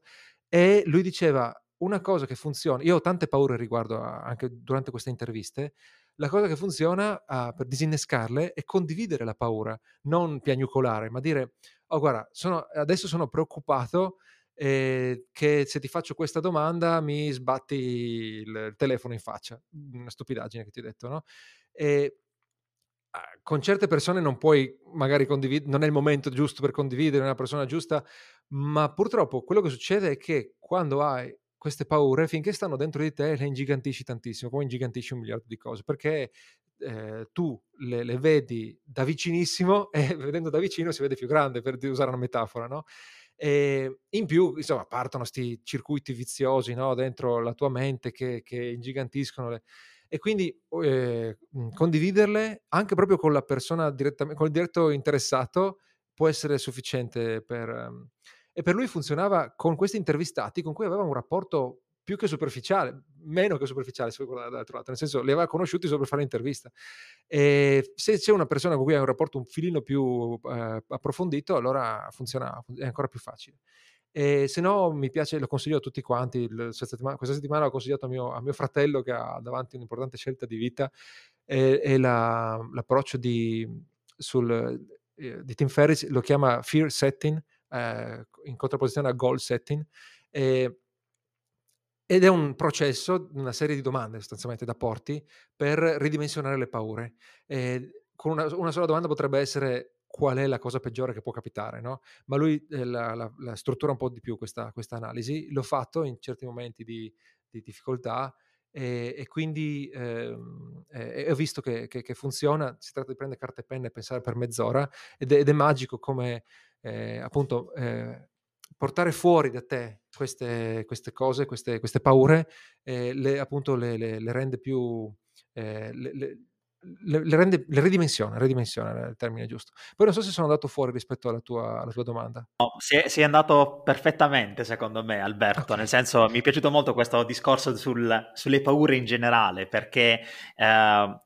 e lui diceva una cosa che funziona, io ho tante paure riguardo a, anche durante queste interviste, la cosa che funziona uh, per disinnescarle è condividere la paura, non piagnucolare, ma dire, oh guarda, sono, adesso sono preoccupato eh, che se ti faccio questa domanda mi sbatti il telefono in faccia. Una stupidaggine che ti ho detto, no? E con certe persone non puoi magari condividere, non è il momento giusto per condividere, una persona giusta, ma purtroppo quello che succede è che quando hai queste paure, finché stanno dentro di te, le ingigantisci tantissimo, come ingigantisci un miliardo di cose, perché eh, tu le, le, vedi da vicinissimo e vedendo da vicino si vede più grande, per usare una metafora, no? E in più, insomma, partono questi circuiti viziosi no? dentro la tua mente che, che ingigantiscono le... E quindi eh, condividerle anche proprio con la persona direttamente, con il diretto interessato può essere sufficiente per... Um... e per lui funzionava con questi intervistati con cui aveva un rapporto più che superficiale, meno che superficiale, se vuoi dall'altro lato, nel senso li aveva conosciuti solo per fare l'intervista. E se c'è una persona con cui hai un rapporto un filino più eh, approfondito, allora funziona, è ancora più facile. E se no, mi piace, lo consiglio a tutti quanti. Il, settimana, questa settimana ho consigliato a mio, a mio, fratello che ha davanti un'importante scelta di vita e, e la, l'approccio di, sul, eh, di Tim Ferris, lo chiama fear setting, eh, in contrapposizione a goal setting. E, ed è un processo, una serie di domande sostanzialmente da porti per ridimensionare le paure. E con una, una, sola domanda potrebbe essere qual è la cosa peggiore che può capitare, no? Ma lui eh, la, la, la, struttura un po' di più questa, questa, analisi. L'ho fatto in certi momenti di, di difficoltà e, e quindi ehm, eh, ho visto che, che, che, funziona, si tratta di prendere carta e penna e pensare per mezz'ora ed è, ed è magico come eh, appunto eh, portare fuori da te queste, queste cose, queste, queste paure, eh, le, appunto le, le, le, rende più... Eh, le, rende, le ridimensiona, ridimensiona è il termine giusto. Poi non so se sono andato fuori rispetto alla tua, alla tua domanda. No, sei, sei, andato perfettamente secondo me Alberto, okay. nel senso mi è piaciuto molto questo discorso sul, sulle paure in generale perché eh,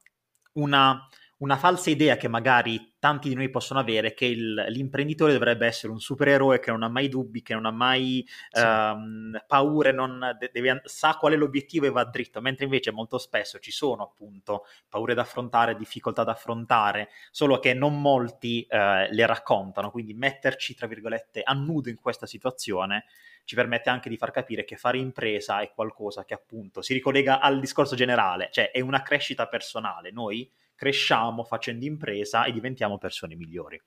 una una falsa idea che magari tanti di noi possono avere che il, l'imprenditore dovrebbe essere un supereroe che non ha mai dubbi, che non ha mai sì. um, paure, non deve, sa qual è l'obiettivo e va dritto, mentre invece molto spesso ci sono appunto paure da affrontare, difficoltà da affrontare, solo che non molti uh, le raccontano, quindi metterci tra virgolette a nudo in questa situazione ci permette anche di far capire che fare impresa è qualcosa che appunto si ricollega al discorso generale, cioè è una crescita personale. Noi cresciamo facendo impresa e diventiamo persone migliori.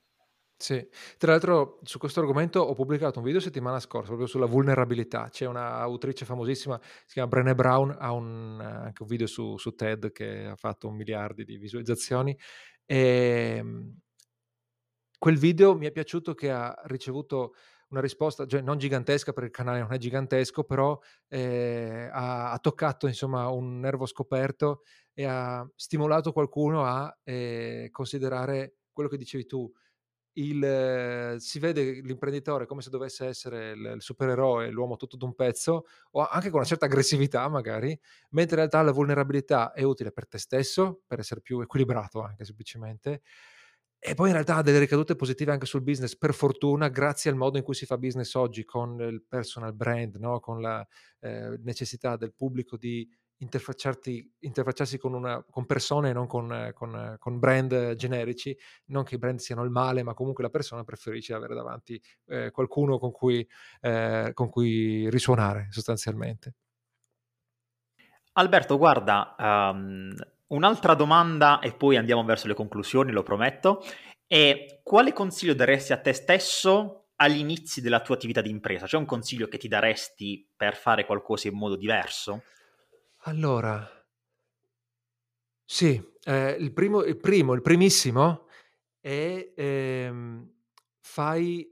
Sì, tra l'altro su questo argomento ho pubblicato un video settimana scorsa proprio sulla vulnerabilità. C'è un'autrice famosissima, si chiama Brené Brown, ha un, anche un video su, su TED che ha fatto un miliardi di visualizzazioni. E ehm, quel video mi è piaciuto che ha ricevuto una risposta, cioè non gigantesca perché il canale non è gigantesco, però eh, ha, ha, toccato insomma un nervo scoperto e ha stimolato qualcuno a eh, considerare quello che dicevi tu. Il, eh, si vede l'imprenditore come se dovesse essere il, il supereroe, l'uomo tutto d'un pezzo, o anche con una certa aggressività magari, mentre in realtà la vulnerabilità è utile per te stesso, per essere più equilibrato anche semplicemente, e poi in realtà ha delle ricadute positive anche sul business, per fortuna, grazie al modo in cui si fa business oggi, con il personal brand, no? con la eh, necessità del pubblico di interfacciarsi con, una, con persone e non con, con, con, brand generici. Non che i brand siano il male, ma comunque la persona preferisce avere davanti eh, qualcuno con cui, eh, con cui risuonare sostanzialmente. Alberto, guarda, um, Un'altra domanda e poi andiamo verso le conclusioni, lo prometto, è quale consiglio daresti a te stesso agli inizi della tua attività di impresa? C'è un consiglio che ti daresti per fare qualcosa in modo diverso? Allora, sì, eh, il, primo, il primo, il primissimo è ehm, fai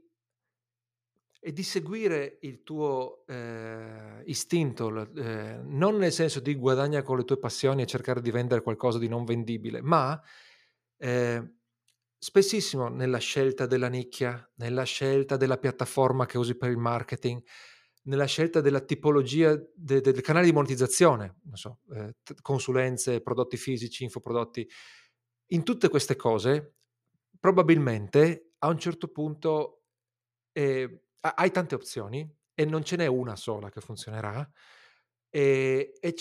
e di seguire il tuo eh, istinto, eh, non nel senso di guadagna con le tue passioni e cercare di vendere qualcosa di non vendibile, ma eh, spessissimo nella scelta della nicchia, nella scelta della piattaforma che usi per il marketing, nella scelta della tipologia de, de, del canale di monetizzazione, so, eh, consulenze, prodotti fisici, infoprodotti, in tutte queste cose probabilmente a un certo punto eh, hai tante opzioni e non ce n'è una sola che funzionerà e, e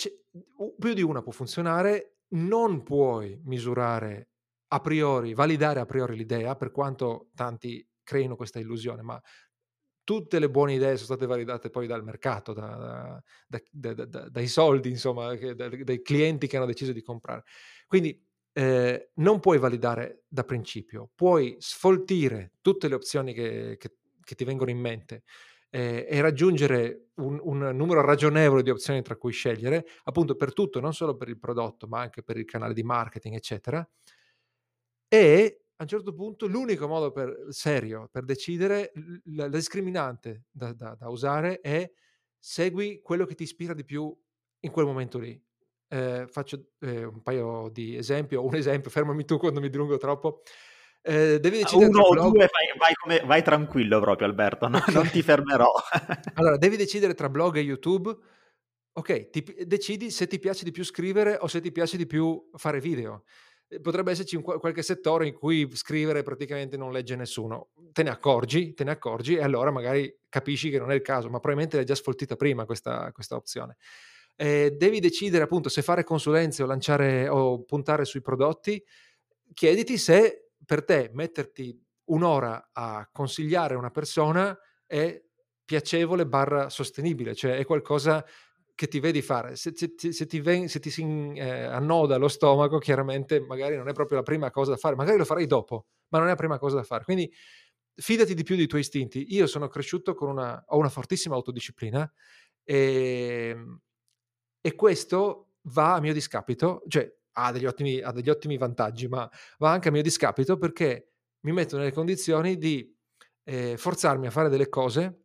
più di una può funzionare, non puoi misurare a priori, validare a priori l'idea, per quanto tanti creino questa illusione, ma tutte le buone idee sono state validate poi dal mercato, da, da, da, dai soldi, insomma, dai clienti che hanno deciso di comprare. Quindi eh, non puoi validare da principio, puoi sfoltire tutte le opzioni che, che, che ti vengono in mente eh, e raggiungere un, un, numero ragionevole di opzioni tra cui scegliere, appunto per tutto, non solo per il prodotto, ma anche per il canale di marketing, eccetera. E a un certo punto l'unico modo per, serio per decidere, la, la discriminante da, da, da, usare è segui quello che ti ispira di più in quel momento lì. Eh, faccio eh, un paio di esempi, o un esempio, fermami tu quando mi dilungo troppo. Eh, devi decidere Uno o blog... due, vai, vai, come, vai, tranquillo proprio Alberto, no? non ti fermerò. allora, devi decidere tra blog e YouTube. Ok, ti, decidi se ti piace di più scrivere o se ti piace di più fare video. Eh, potrebbe esserci un, qualche settore in cui scrivere praticamente non legge nessuno. Te ne accorgi, te ne accorgi e allora magari capisci che non è il caso, ma probabilmente l'hai già sfoltita prima questa, questa opzione. Eh, devi decidere appunto se fare consulenze o lanciare o puntare sui prodotti. Chiediti se per te metterti un'ora a consigliare una persona è piacevole barra sostenibile, cioè è qualcosa che ti vedi fare. Se, se, se ti, ven, se ti si eh, annoda lo stomaco, chiaramente magari non è proprio la prima cosa da fare, magari lo farai dopo, ma non è la prima cosa da fare. Quindi fidati di più dei tuoi istinti. Io sono cresciuto con una, ho una fortissima autodisciplina e, ehm, e questo va a mio discapito, cioè ha degli, ottimi, ha degli ottimi vantaggi, ma va anche a mio discapito perché mi metto nelle condizioni di eh, forzarmi a fare delle cose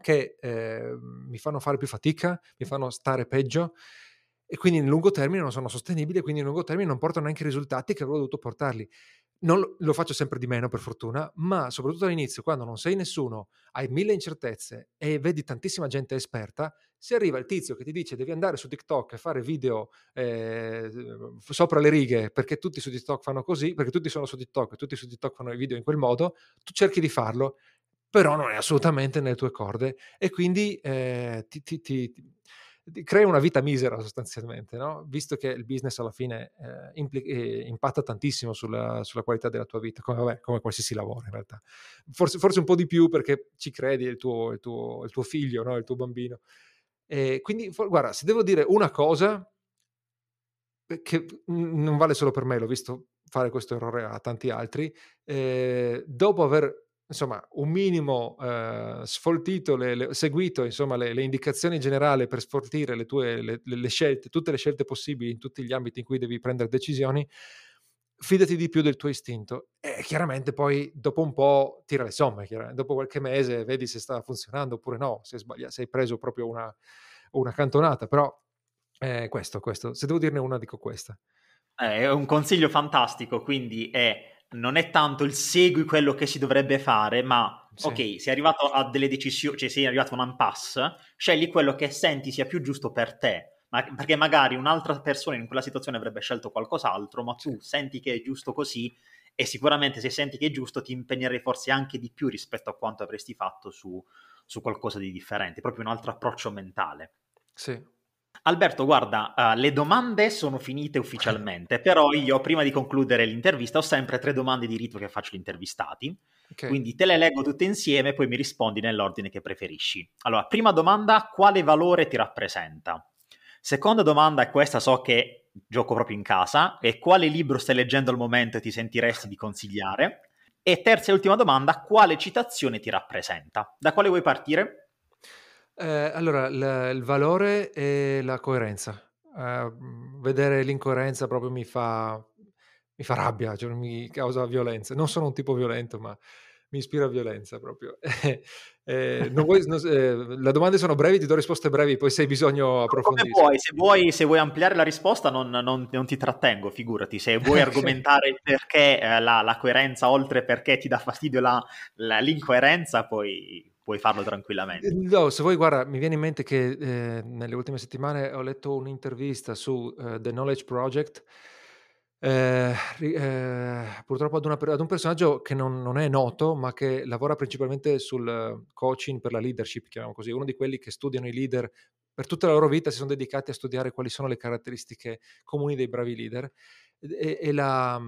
che eh, mi fanno fare più fatica, mi fanno stare peggio e quindi in lungo termine non sono sostenibili e quindi in lungo termine non portano neanche i risultati che avrei dovuto portarli. Non lo, faccio sempre di meno per fortuna, ma soprattutto all'inizio, quando non sei nessuno, hai mille incertezze e vedi tantissima gente esperta, se arriva il tizio che ti dice devi andare su TikTok e fare video eh, sopra le righe perché tutti su TikTok fanno così, perché tutti sono su TikTok e tutti su TikTok fanno i video in quel modo, tu cerchi di farlo, però non è assolutamente nelle tue corde e quindi eh, ti, ti, ti crea una vita misera sostanzialmente, no? visto che il business alla fine eh, impli- eh, impatta tantissimo sulla, sulla, qualità della tua vita, come, vabbè, come, qualsiasi lavoro in realtà. Forse, forse, un po' di più perché ci credi, il tuo, il tuo, il tuo figlio, no? il tuo bambino. E quindi, for- guarda, se devo dire una cosa eh, che non vale solo per me, l'ho visto fare questo errore a tanti altri, eh, dopo aver insomma, un minimo eh, sfoltito, le, le, seguito insomma, le, le, indicazioni generali per sfoltire le tue le, scelte, tutte le scelte possibili in tutti gli ambiti in cui devi prendere decisioni, fidati di più del tuo istinto. E chiaramente poi dopo un po' tira le somme, dopo qualche mese vedi se sta funzionando oppure no, se, sbaglia, se hai preso proprio una, una cantonata, però eh, questo, questo, se devo dirne una dico questa. Eh, è un consiglio fantastico, quindi è non è tanto il segui quello che si dovrebbe fare, ma sì. ok, sei arrivato a delle decisioni, cioè sei arrivato a un impasse, scegli quello che senti sia più giusto per te. Ma, perché magari un'altra persona in quella situazione avrebbe scelto qualcos'altro, ma tu senti che è giusto così e sicuramente se senti che è giusto ti impegnerai forse anche di più rispetto a quanto avresti fatto su, su qualcosa di differente, proprio un altro approccio mentale. Sì, Alberto, guarda, uh, le domande sono finite ufficialmente, però io prima di concludere l'intervista ho sempre tre domande di rito che faccio agli intervistati, okay. quindi te le leggo tutte insieme e poi mi rispondi nell'ordine che preferisci. Allora, prima domanda, quale valore ti rappresenta? Seconda domanda, e questa so che gioco proprio in casa, è quale libro stai leggendo al momento e ti sentiresti di consigliare? E terza e ultima domanda, quale citazione ti rappresenta? Da quale vuoi partire? Eh, allora, l il valore e la coerenza. Ehm, vedere l'incoerenza proprio mi fa mi fa rabbia, cioè mi causa violenza. Non sono un tipo violento, ma mi ispira violenza proprio. Eh, non vuoi, non, eh, le domande sono brevi, ti do risposte brevi, poi se hai bisogno approfondire. Come vuoi, se vuoi, se vuoi ampliare la risposta non, non, non ti trattengo, figurati. Se vuoi argomentare perché eh, la, la, coerenza, oltre perché ti dà fastidio la, la, l'incoerenza, poi puoi farlo tranquillamente. No, se vuoi, guarda, mi viene in mente che eh, nelle ultime settimane ho letto un'intervista su uh, The Knowledge Project, eh, eh, purtroppo ad, una, ad, un personaggio che non, non, è noto, ma che lavora principalmente sul coaching per la leadership, chiamiamo così, uno di quelli che studiano i leader per tutta la loro vita, si sono dedicati a studiare quali sono le caratteristiche comuni dei bravi leader. E, e la,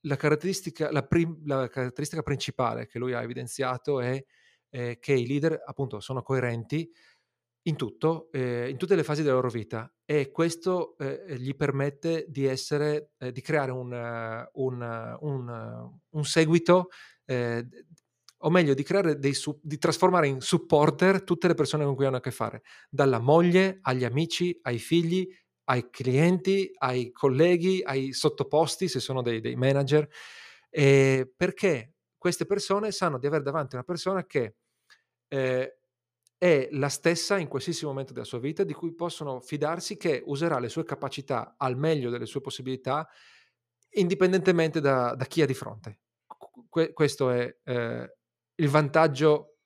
la, caratteristica, la, prim, la caratteristica principale che lui ha evidenziato è eh, che i leader appunto sono coerenti in tutto, eh, in tutte le fasi della loro vita e questo eh, gli permette di essere, eh, di creare un, un, un, un seguito, eh, o meglio di, dei di trasformare in supporter tutte le persone con cui hanno a che fare, dalla moglie agli amici, ai figli, ai clienti, ai colleghi, ai sottoposti se sono dei, dei manager, perché queste persone sanno di avere davanti una persona che eh, è la stessa in qualsiasi momento della sua vita, di cui possono fidarsi che userà le sue capacità al meglio delle sue possibilità, indipendentemente da, da chi ha di fronte. Que- questo è eh, il vantaggio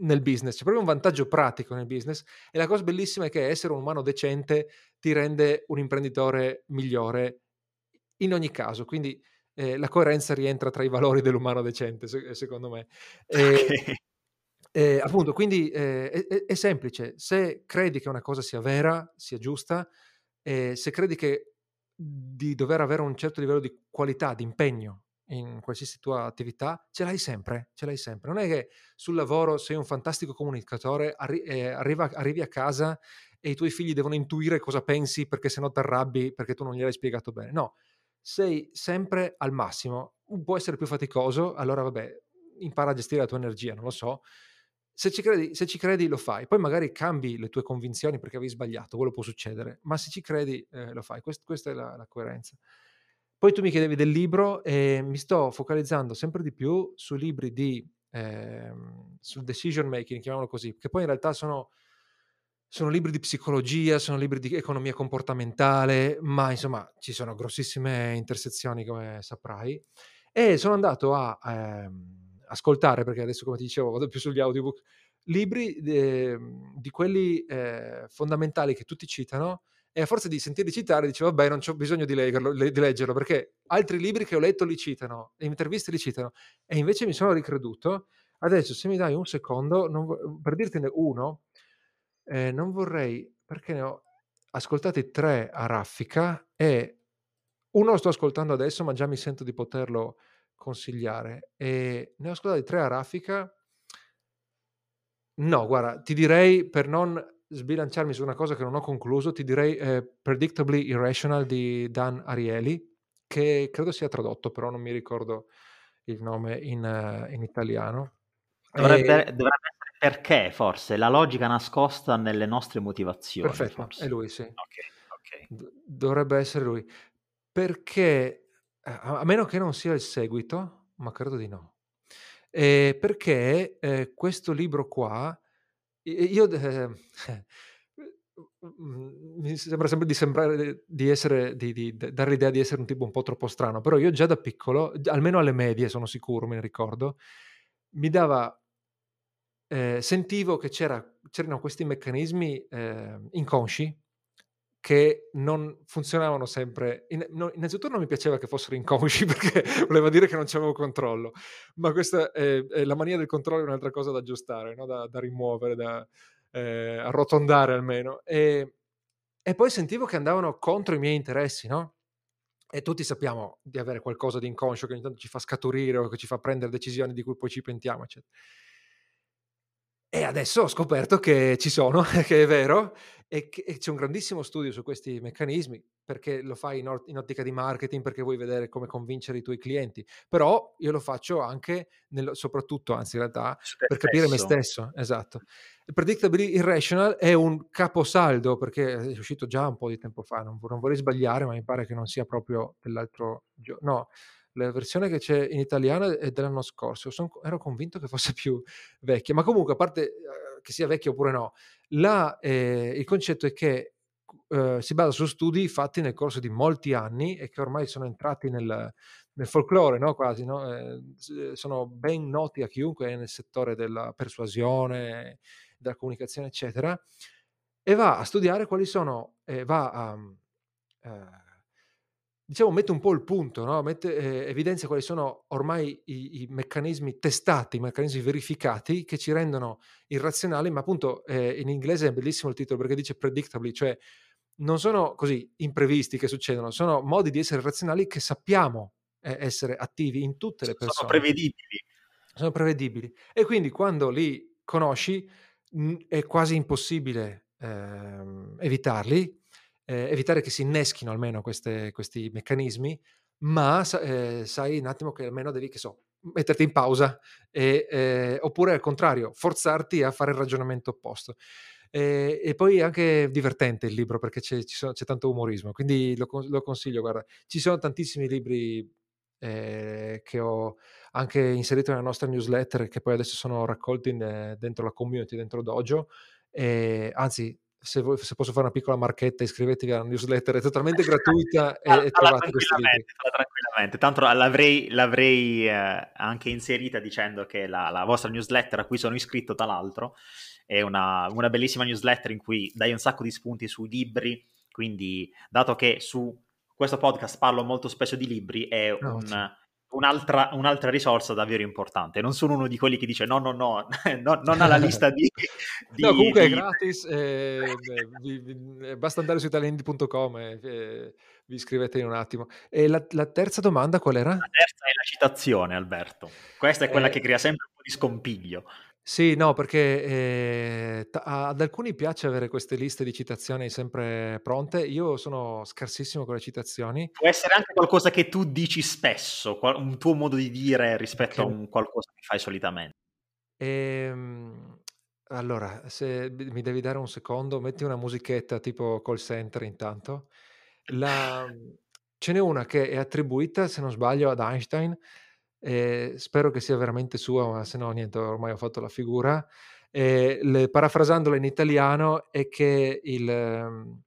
nel business, c'è proprio un vantaggio pratico nel business e la cosa bellissima è che essere un umano decente ti rende un imprenditore migliore in ogni caso, quindi eh, la coerenza rientra tra i valori dell'umano decente, secondo me. E, okay. Eh, appunto, quindi eh, è, è, semplice. Se credi che una cosa sia vera, sia giusta, eh, se credi che di dover avere un certo livello di qualità, di impegno in qualsiasi tua attività, ce l'hai sempre, ce l'hai sempre. Non è che sul lavoro sei un fantastico comunicatore, arri- eh, arriva, arrivi a casa e i tuoi figli devono intuire cosa pensi perché se no ti arrabbi perché tu non gliel'hai spiegato bene. No, sei sempre al massimo. Può essere più faticoso, allora vabbè, impara a gestire la tua energia, non lo so, se ci, credi, se ci credi lo fai, poi magari cambi le tue convinzioni perché avevi sbagliato, quello può succedere, ma se ci credi eh, lo fai, Quest, questa è la, la coerenza. Poi tu mi chiedevi del libro e mi sto focalizzando sempre di più su libri di eh, sul decision making, chiamiamolo così, che poi in realtà sono, sono libri di psicologia, sono libri di economia comportamentale, ma insomma ci sono grossissime intersezioni come saprai. E sono andato a eh, ascoltare, perché adesso come ti dicevo vado più sugli audiobook, libri eh, di quelli eh, fondamentali che tutti citano e a forza di sentirli citare dicevo vabbè non ho bisogno di, leggerlo, di leggerlo perché altri libri che ho letto li citano, le interviste li citano e invece mi sono ricreduto. Adesso se mi dai un secondo, non, per dirtene uno, eh, non vorrei, perché ne ho ascoltati tre a raffica e uno lo sto ascoltando adesso ma già mi sento di poterlo consigliare e ne ho ascoltati tre a raffica. No, guarda, ti direi per non sbilanciarmi su una cosa che non ho concluso, ti direi eh, Predictably Irrational di Dan Ariely, che credo sia tradotto, però non mi ricordo il nome in, uh, in italiano. Dovrebbe, e... dovrebbe, perché, forse, la logica nascosta nelle nostre motivazioni. Perfetto, forse. è lui, sì. Okay, okay. Dovrebbe essere lui. Perché, a meno che non sia il seguito, ma credo di no. Eh, perché eh, questo libro qua io, eh, mi sembra sempre di sembrare di essere di di dare l'idea di essere un tipo un po' troppo strano, però io già da piccolo, almeno alle medie sono sicuro, me ne ricordo, mi dava ehm, sentivo che c'era c'erano questi meccanismi, ehm, inconsci che non funzionavano sempre. In, no, innanzitutto non mi piaceva che fossero inconsci perché voleva dire che non c'avevo controllo, ma questa è, è la mania del controllo è un'altra cosa da aggiustare, no? da, da, rimuovere, da eh, arrotondare almeno. E, e, poi sentivo che andavano contro i miei interessi, no? E tutti sappiamo di avere qualcosa di inconscio che ogni tanto ci fa scaturire o che ci fa prendere decisioni di cui poi ci pentiamo, eccetera. E adesso ho scoperto che ci sono, che è vero, e, che, e c'è un grandissimo studio su questi meccanismi, perché lo fai in, or- in, ottica di marketing, perché vuoi vedere come convincere i tuoi clienti. Però io lo faccio anche, nel, soprattutto, anzi in realtà, per capire me stesso. Esatto. Predictably Irrational è un caposaldo, perché è uscito già un po' di tempo fa, non, non vorrei sbagliare, ma mi pare che non sia proprio dell'altro giorno. No, la versione che c'è in italiano è dell'anno scorso. Son, ero convinto che fosse più vecchia, ma comunque, a parte eh, che sia vecchia oppure no, la, eh, il concetto è che eh, si basa su studi fatti nel corso di molti anni e che ormai sono entrati nel, nel folklore, no? quasi, no? Eh, sono ben noti a chiunque nel settore della persuasione, della comunicazione, eccetera, e va a studiare quali sono, eh, va a eh, diciamo, mette un po' il punto, no? mette, eh, evidenzia quali sono ormai i, i, meccanismi testati, i meccanismi verificati che ci rendono irrazionali, ma appunto eh, in inglese è bellissimo il titolo perché dice predictably, cioè non sono così imprevisti che succedono, sono modi di essere razionali che sappiamo eh, essere attivi in tutte le persone. Sono prevedibili. Sono prevedibili. E quindi quando li conosci mh, è quasi impossibile ehm, evitarli eh, evitare che si inneschino almeno queste, questi meccanismi, ma eh, sai un attimo che almeno devi, che so, metterti in pausa e, eh, oppure al contrario, forzarti a fare il ragionamento opposto. E, e poi è anche divertente il libro perché c'è, sono, c'è tanto umorismo, quindi lo, lo, consiglio, guarda, ci sono tantissimi libri eh, che ho anche inserito nella nostra newsletter che poi adesso sono raccolti in, eh, dentro la community, dentro Dojo, e, anzi se, voi, se, posso fare una piccola marchetta, iscrivetevi alla newsletter, è totalmente gratuita e, e trovate questi libri. Tranquillamente, tanto l'avrei, l'avrei eh, anche inserita dicendo che la, la, vostra newsletter a cui sono iscritto, tra l'altro, è una, una bellissima newsletter in cui dai un sacco di spunti sui libri, quindi dato che su questo podcast parlo molto spesso di libri, è no, un... Sì un'altra, un'altra, risorsa davvero importante. Non sono uno di quelli che dice no, no, no, no non alla lista di... di no, comunque di... è gratis, eh, vi, vi, basta andare su italiandi.com e eh, vi iscrivete in un attimo. E la, la, terza domanda qual era? La terza è la citazione, Alberto. Questa è quella eh... che crea sempre un po' di scompiglio. Sì, no, perché eh, t- ad alcuni piace avere queste liste di citazioni sempre pronte. Io sono scarsissimo con le citazioni. Può essere anche qualcosa che tu dici spesso, un tuo modo di dire rispetto che... a un qualcosa che fai solitamente. Ehm, Allora, se mi devi dare un secondo, metti una musichetta tipo call center intanto. La mhmm, ce n'è una che è attribuita, se non sbaglio, ad Einstein, ehm, spero che sia veramente sua, ma se no niente, ormai ho fatto la figura. Ehm, le parafrasandola in italiano è che il mhmm,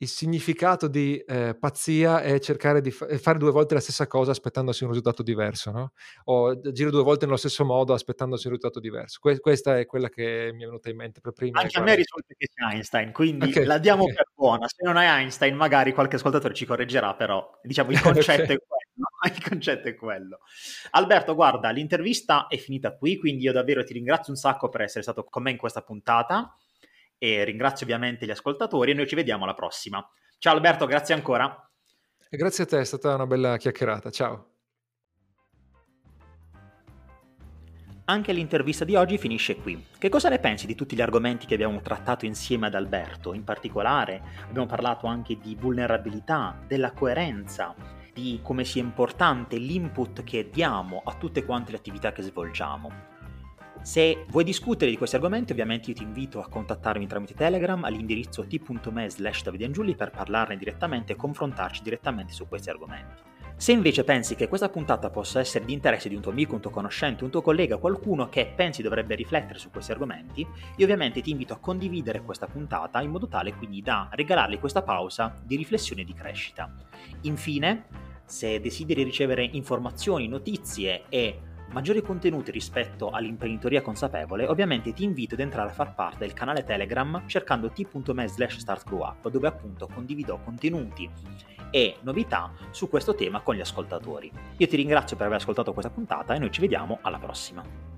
il significato di, ehm, pazzia è cercare di f fare 2 volte la stessa cosa aspettandosi un risultato diverso, no, o agire 2 volte nello stesso modo aspettandosi un risultato diverso. Que questa è quella che mi è venuta in mente per prima Anche a me risulta che sia Einstein, quindi okay, la diamo okay. per buona. Se non è Einstein, magari qualche ascoltatore ci correggerà, però diciamo il concetto okay. è quello. Il concetto è quello. Alberto, guarda, l'intervista è finita qui, quindi io davvero ti ringrazio un sacco per essere stato con me in questa puntata e ringrazio ovviamente gli ascoltatori e noi ci vediamo alla prossima. Ciao Alberto, grazie ancora. E grazie a te, è stata una bella chiacchierata. Ciao. Anche l'intervista di oggi finisce qui. Che cosa ne pensi di tutti gli argomenti che abbiamo trattato insieme ad Alberto? In particolare abbiamo parlato anche di vulnerabilità, della coerenza, di come sia importante l'input che diamo a tutte quante le attività che svolgiamo. Se vuoi discutere di questi argomenti, ovviamente io ti invito a contattarmi tramite Telegram all'indirizzo t.me slash davidangiulli per parlarne direttamente e confrontarci direttamente su questi argomenti. Se invece pensi che questa puntata possa essere di interesse di un tuo amico, un tuo conoscente, un tuo collega, qualcuno che pensi dovrebbe riflettere su questi argomenti, io ovviamente ti invito a condividere questa puntata in modo tale quindi da regalargli questa pausa di riflessione e di crescita. Infine, se desideri ricevere informazioni, notizie e maggiori contenuti rispetto all'imprenditoria consapevole, ovviamente ti invito ad entrare a far parte del canale Telegram cercando t.me slash startgrowup dove appunto condivido contenuti e novità su questo tema con gli ascoltatori. Io ti ringrazio per aver ascoltato questa puntata e noi ci vediamo alla prossima.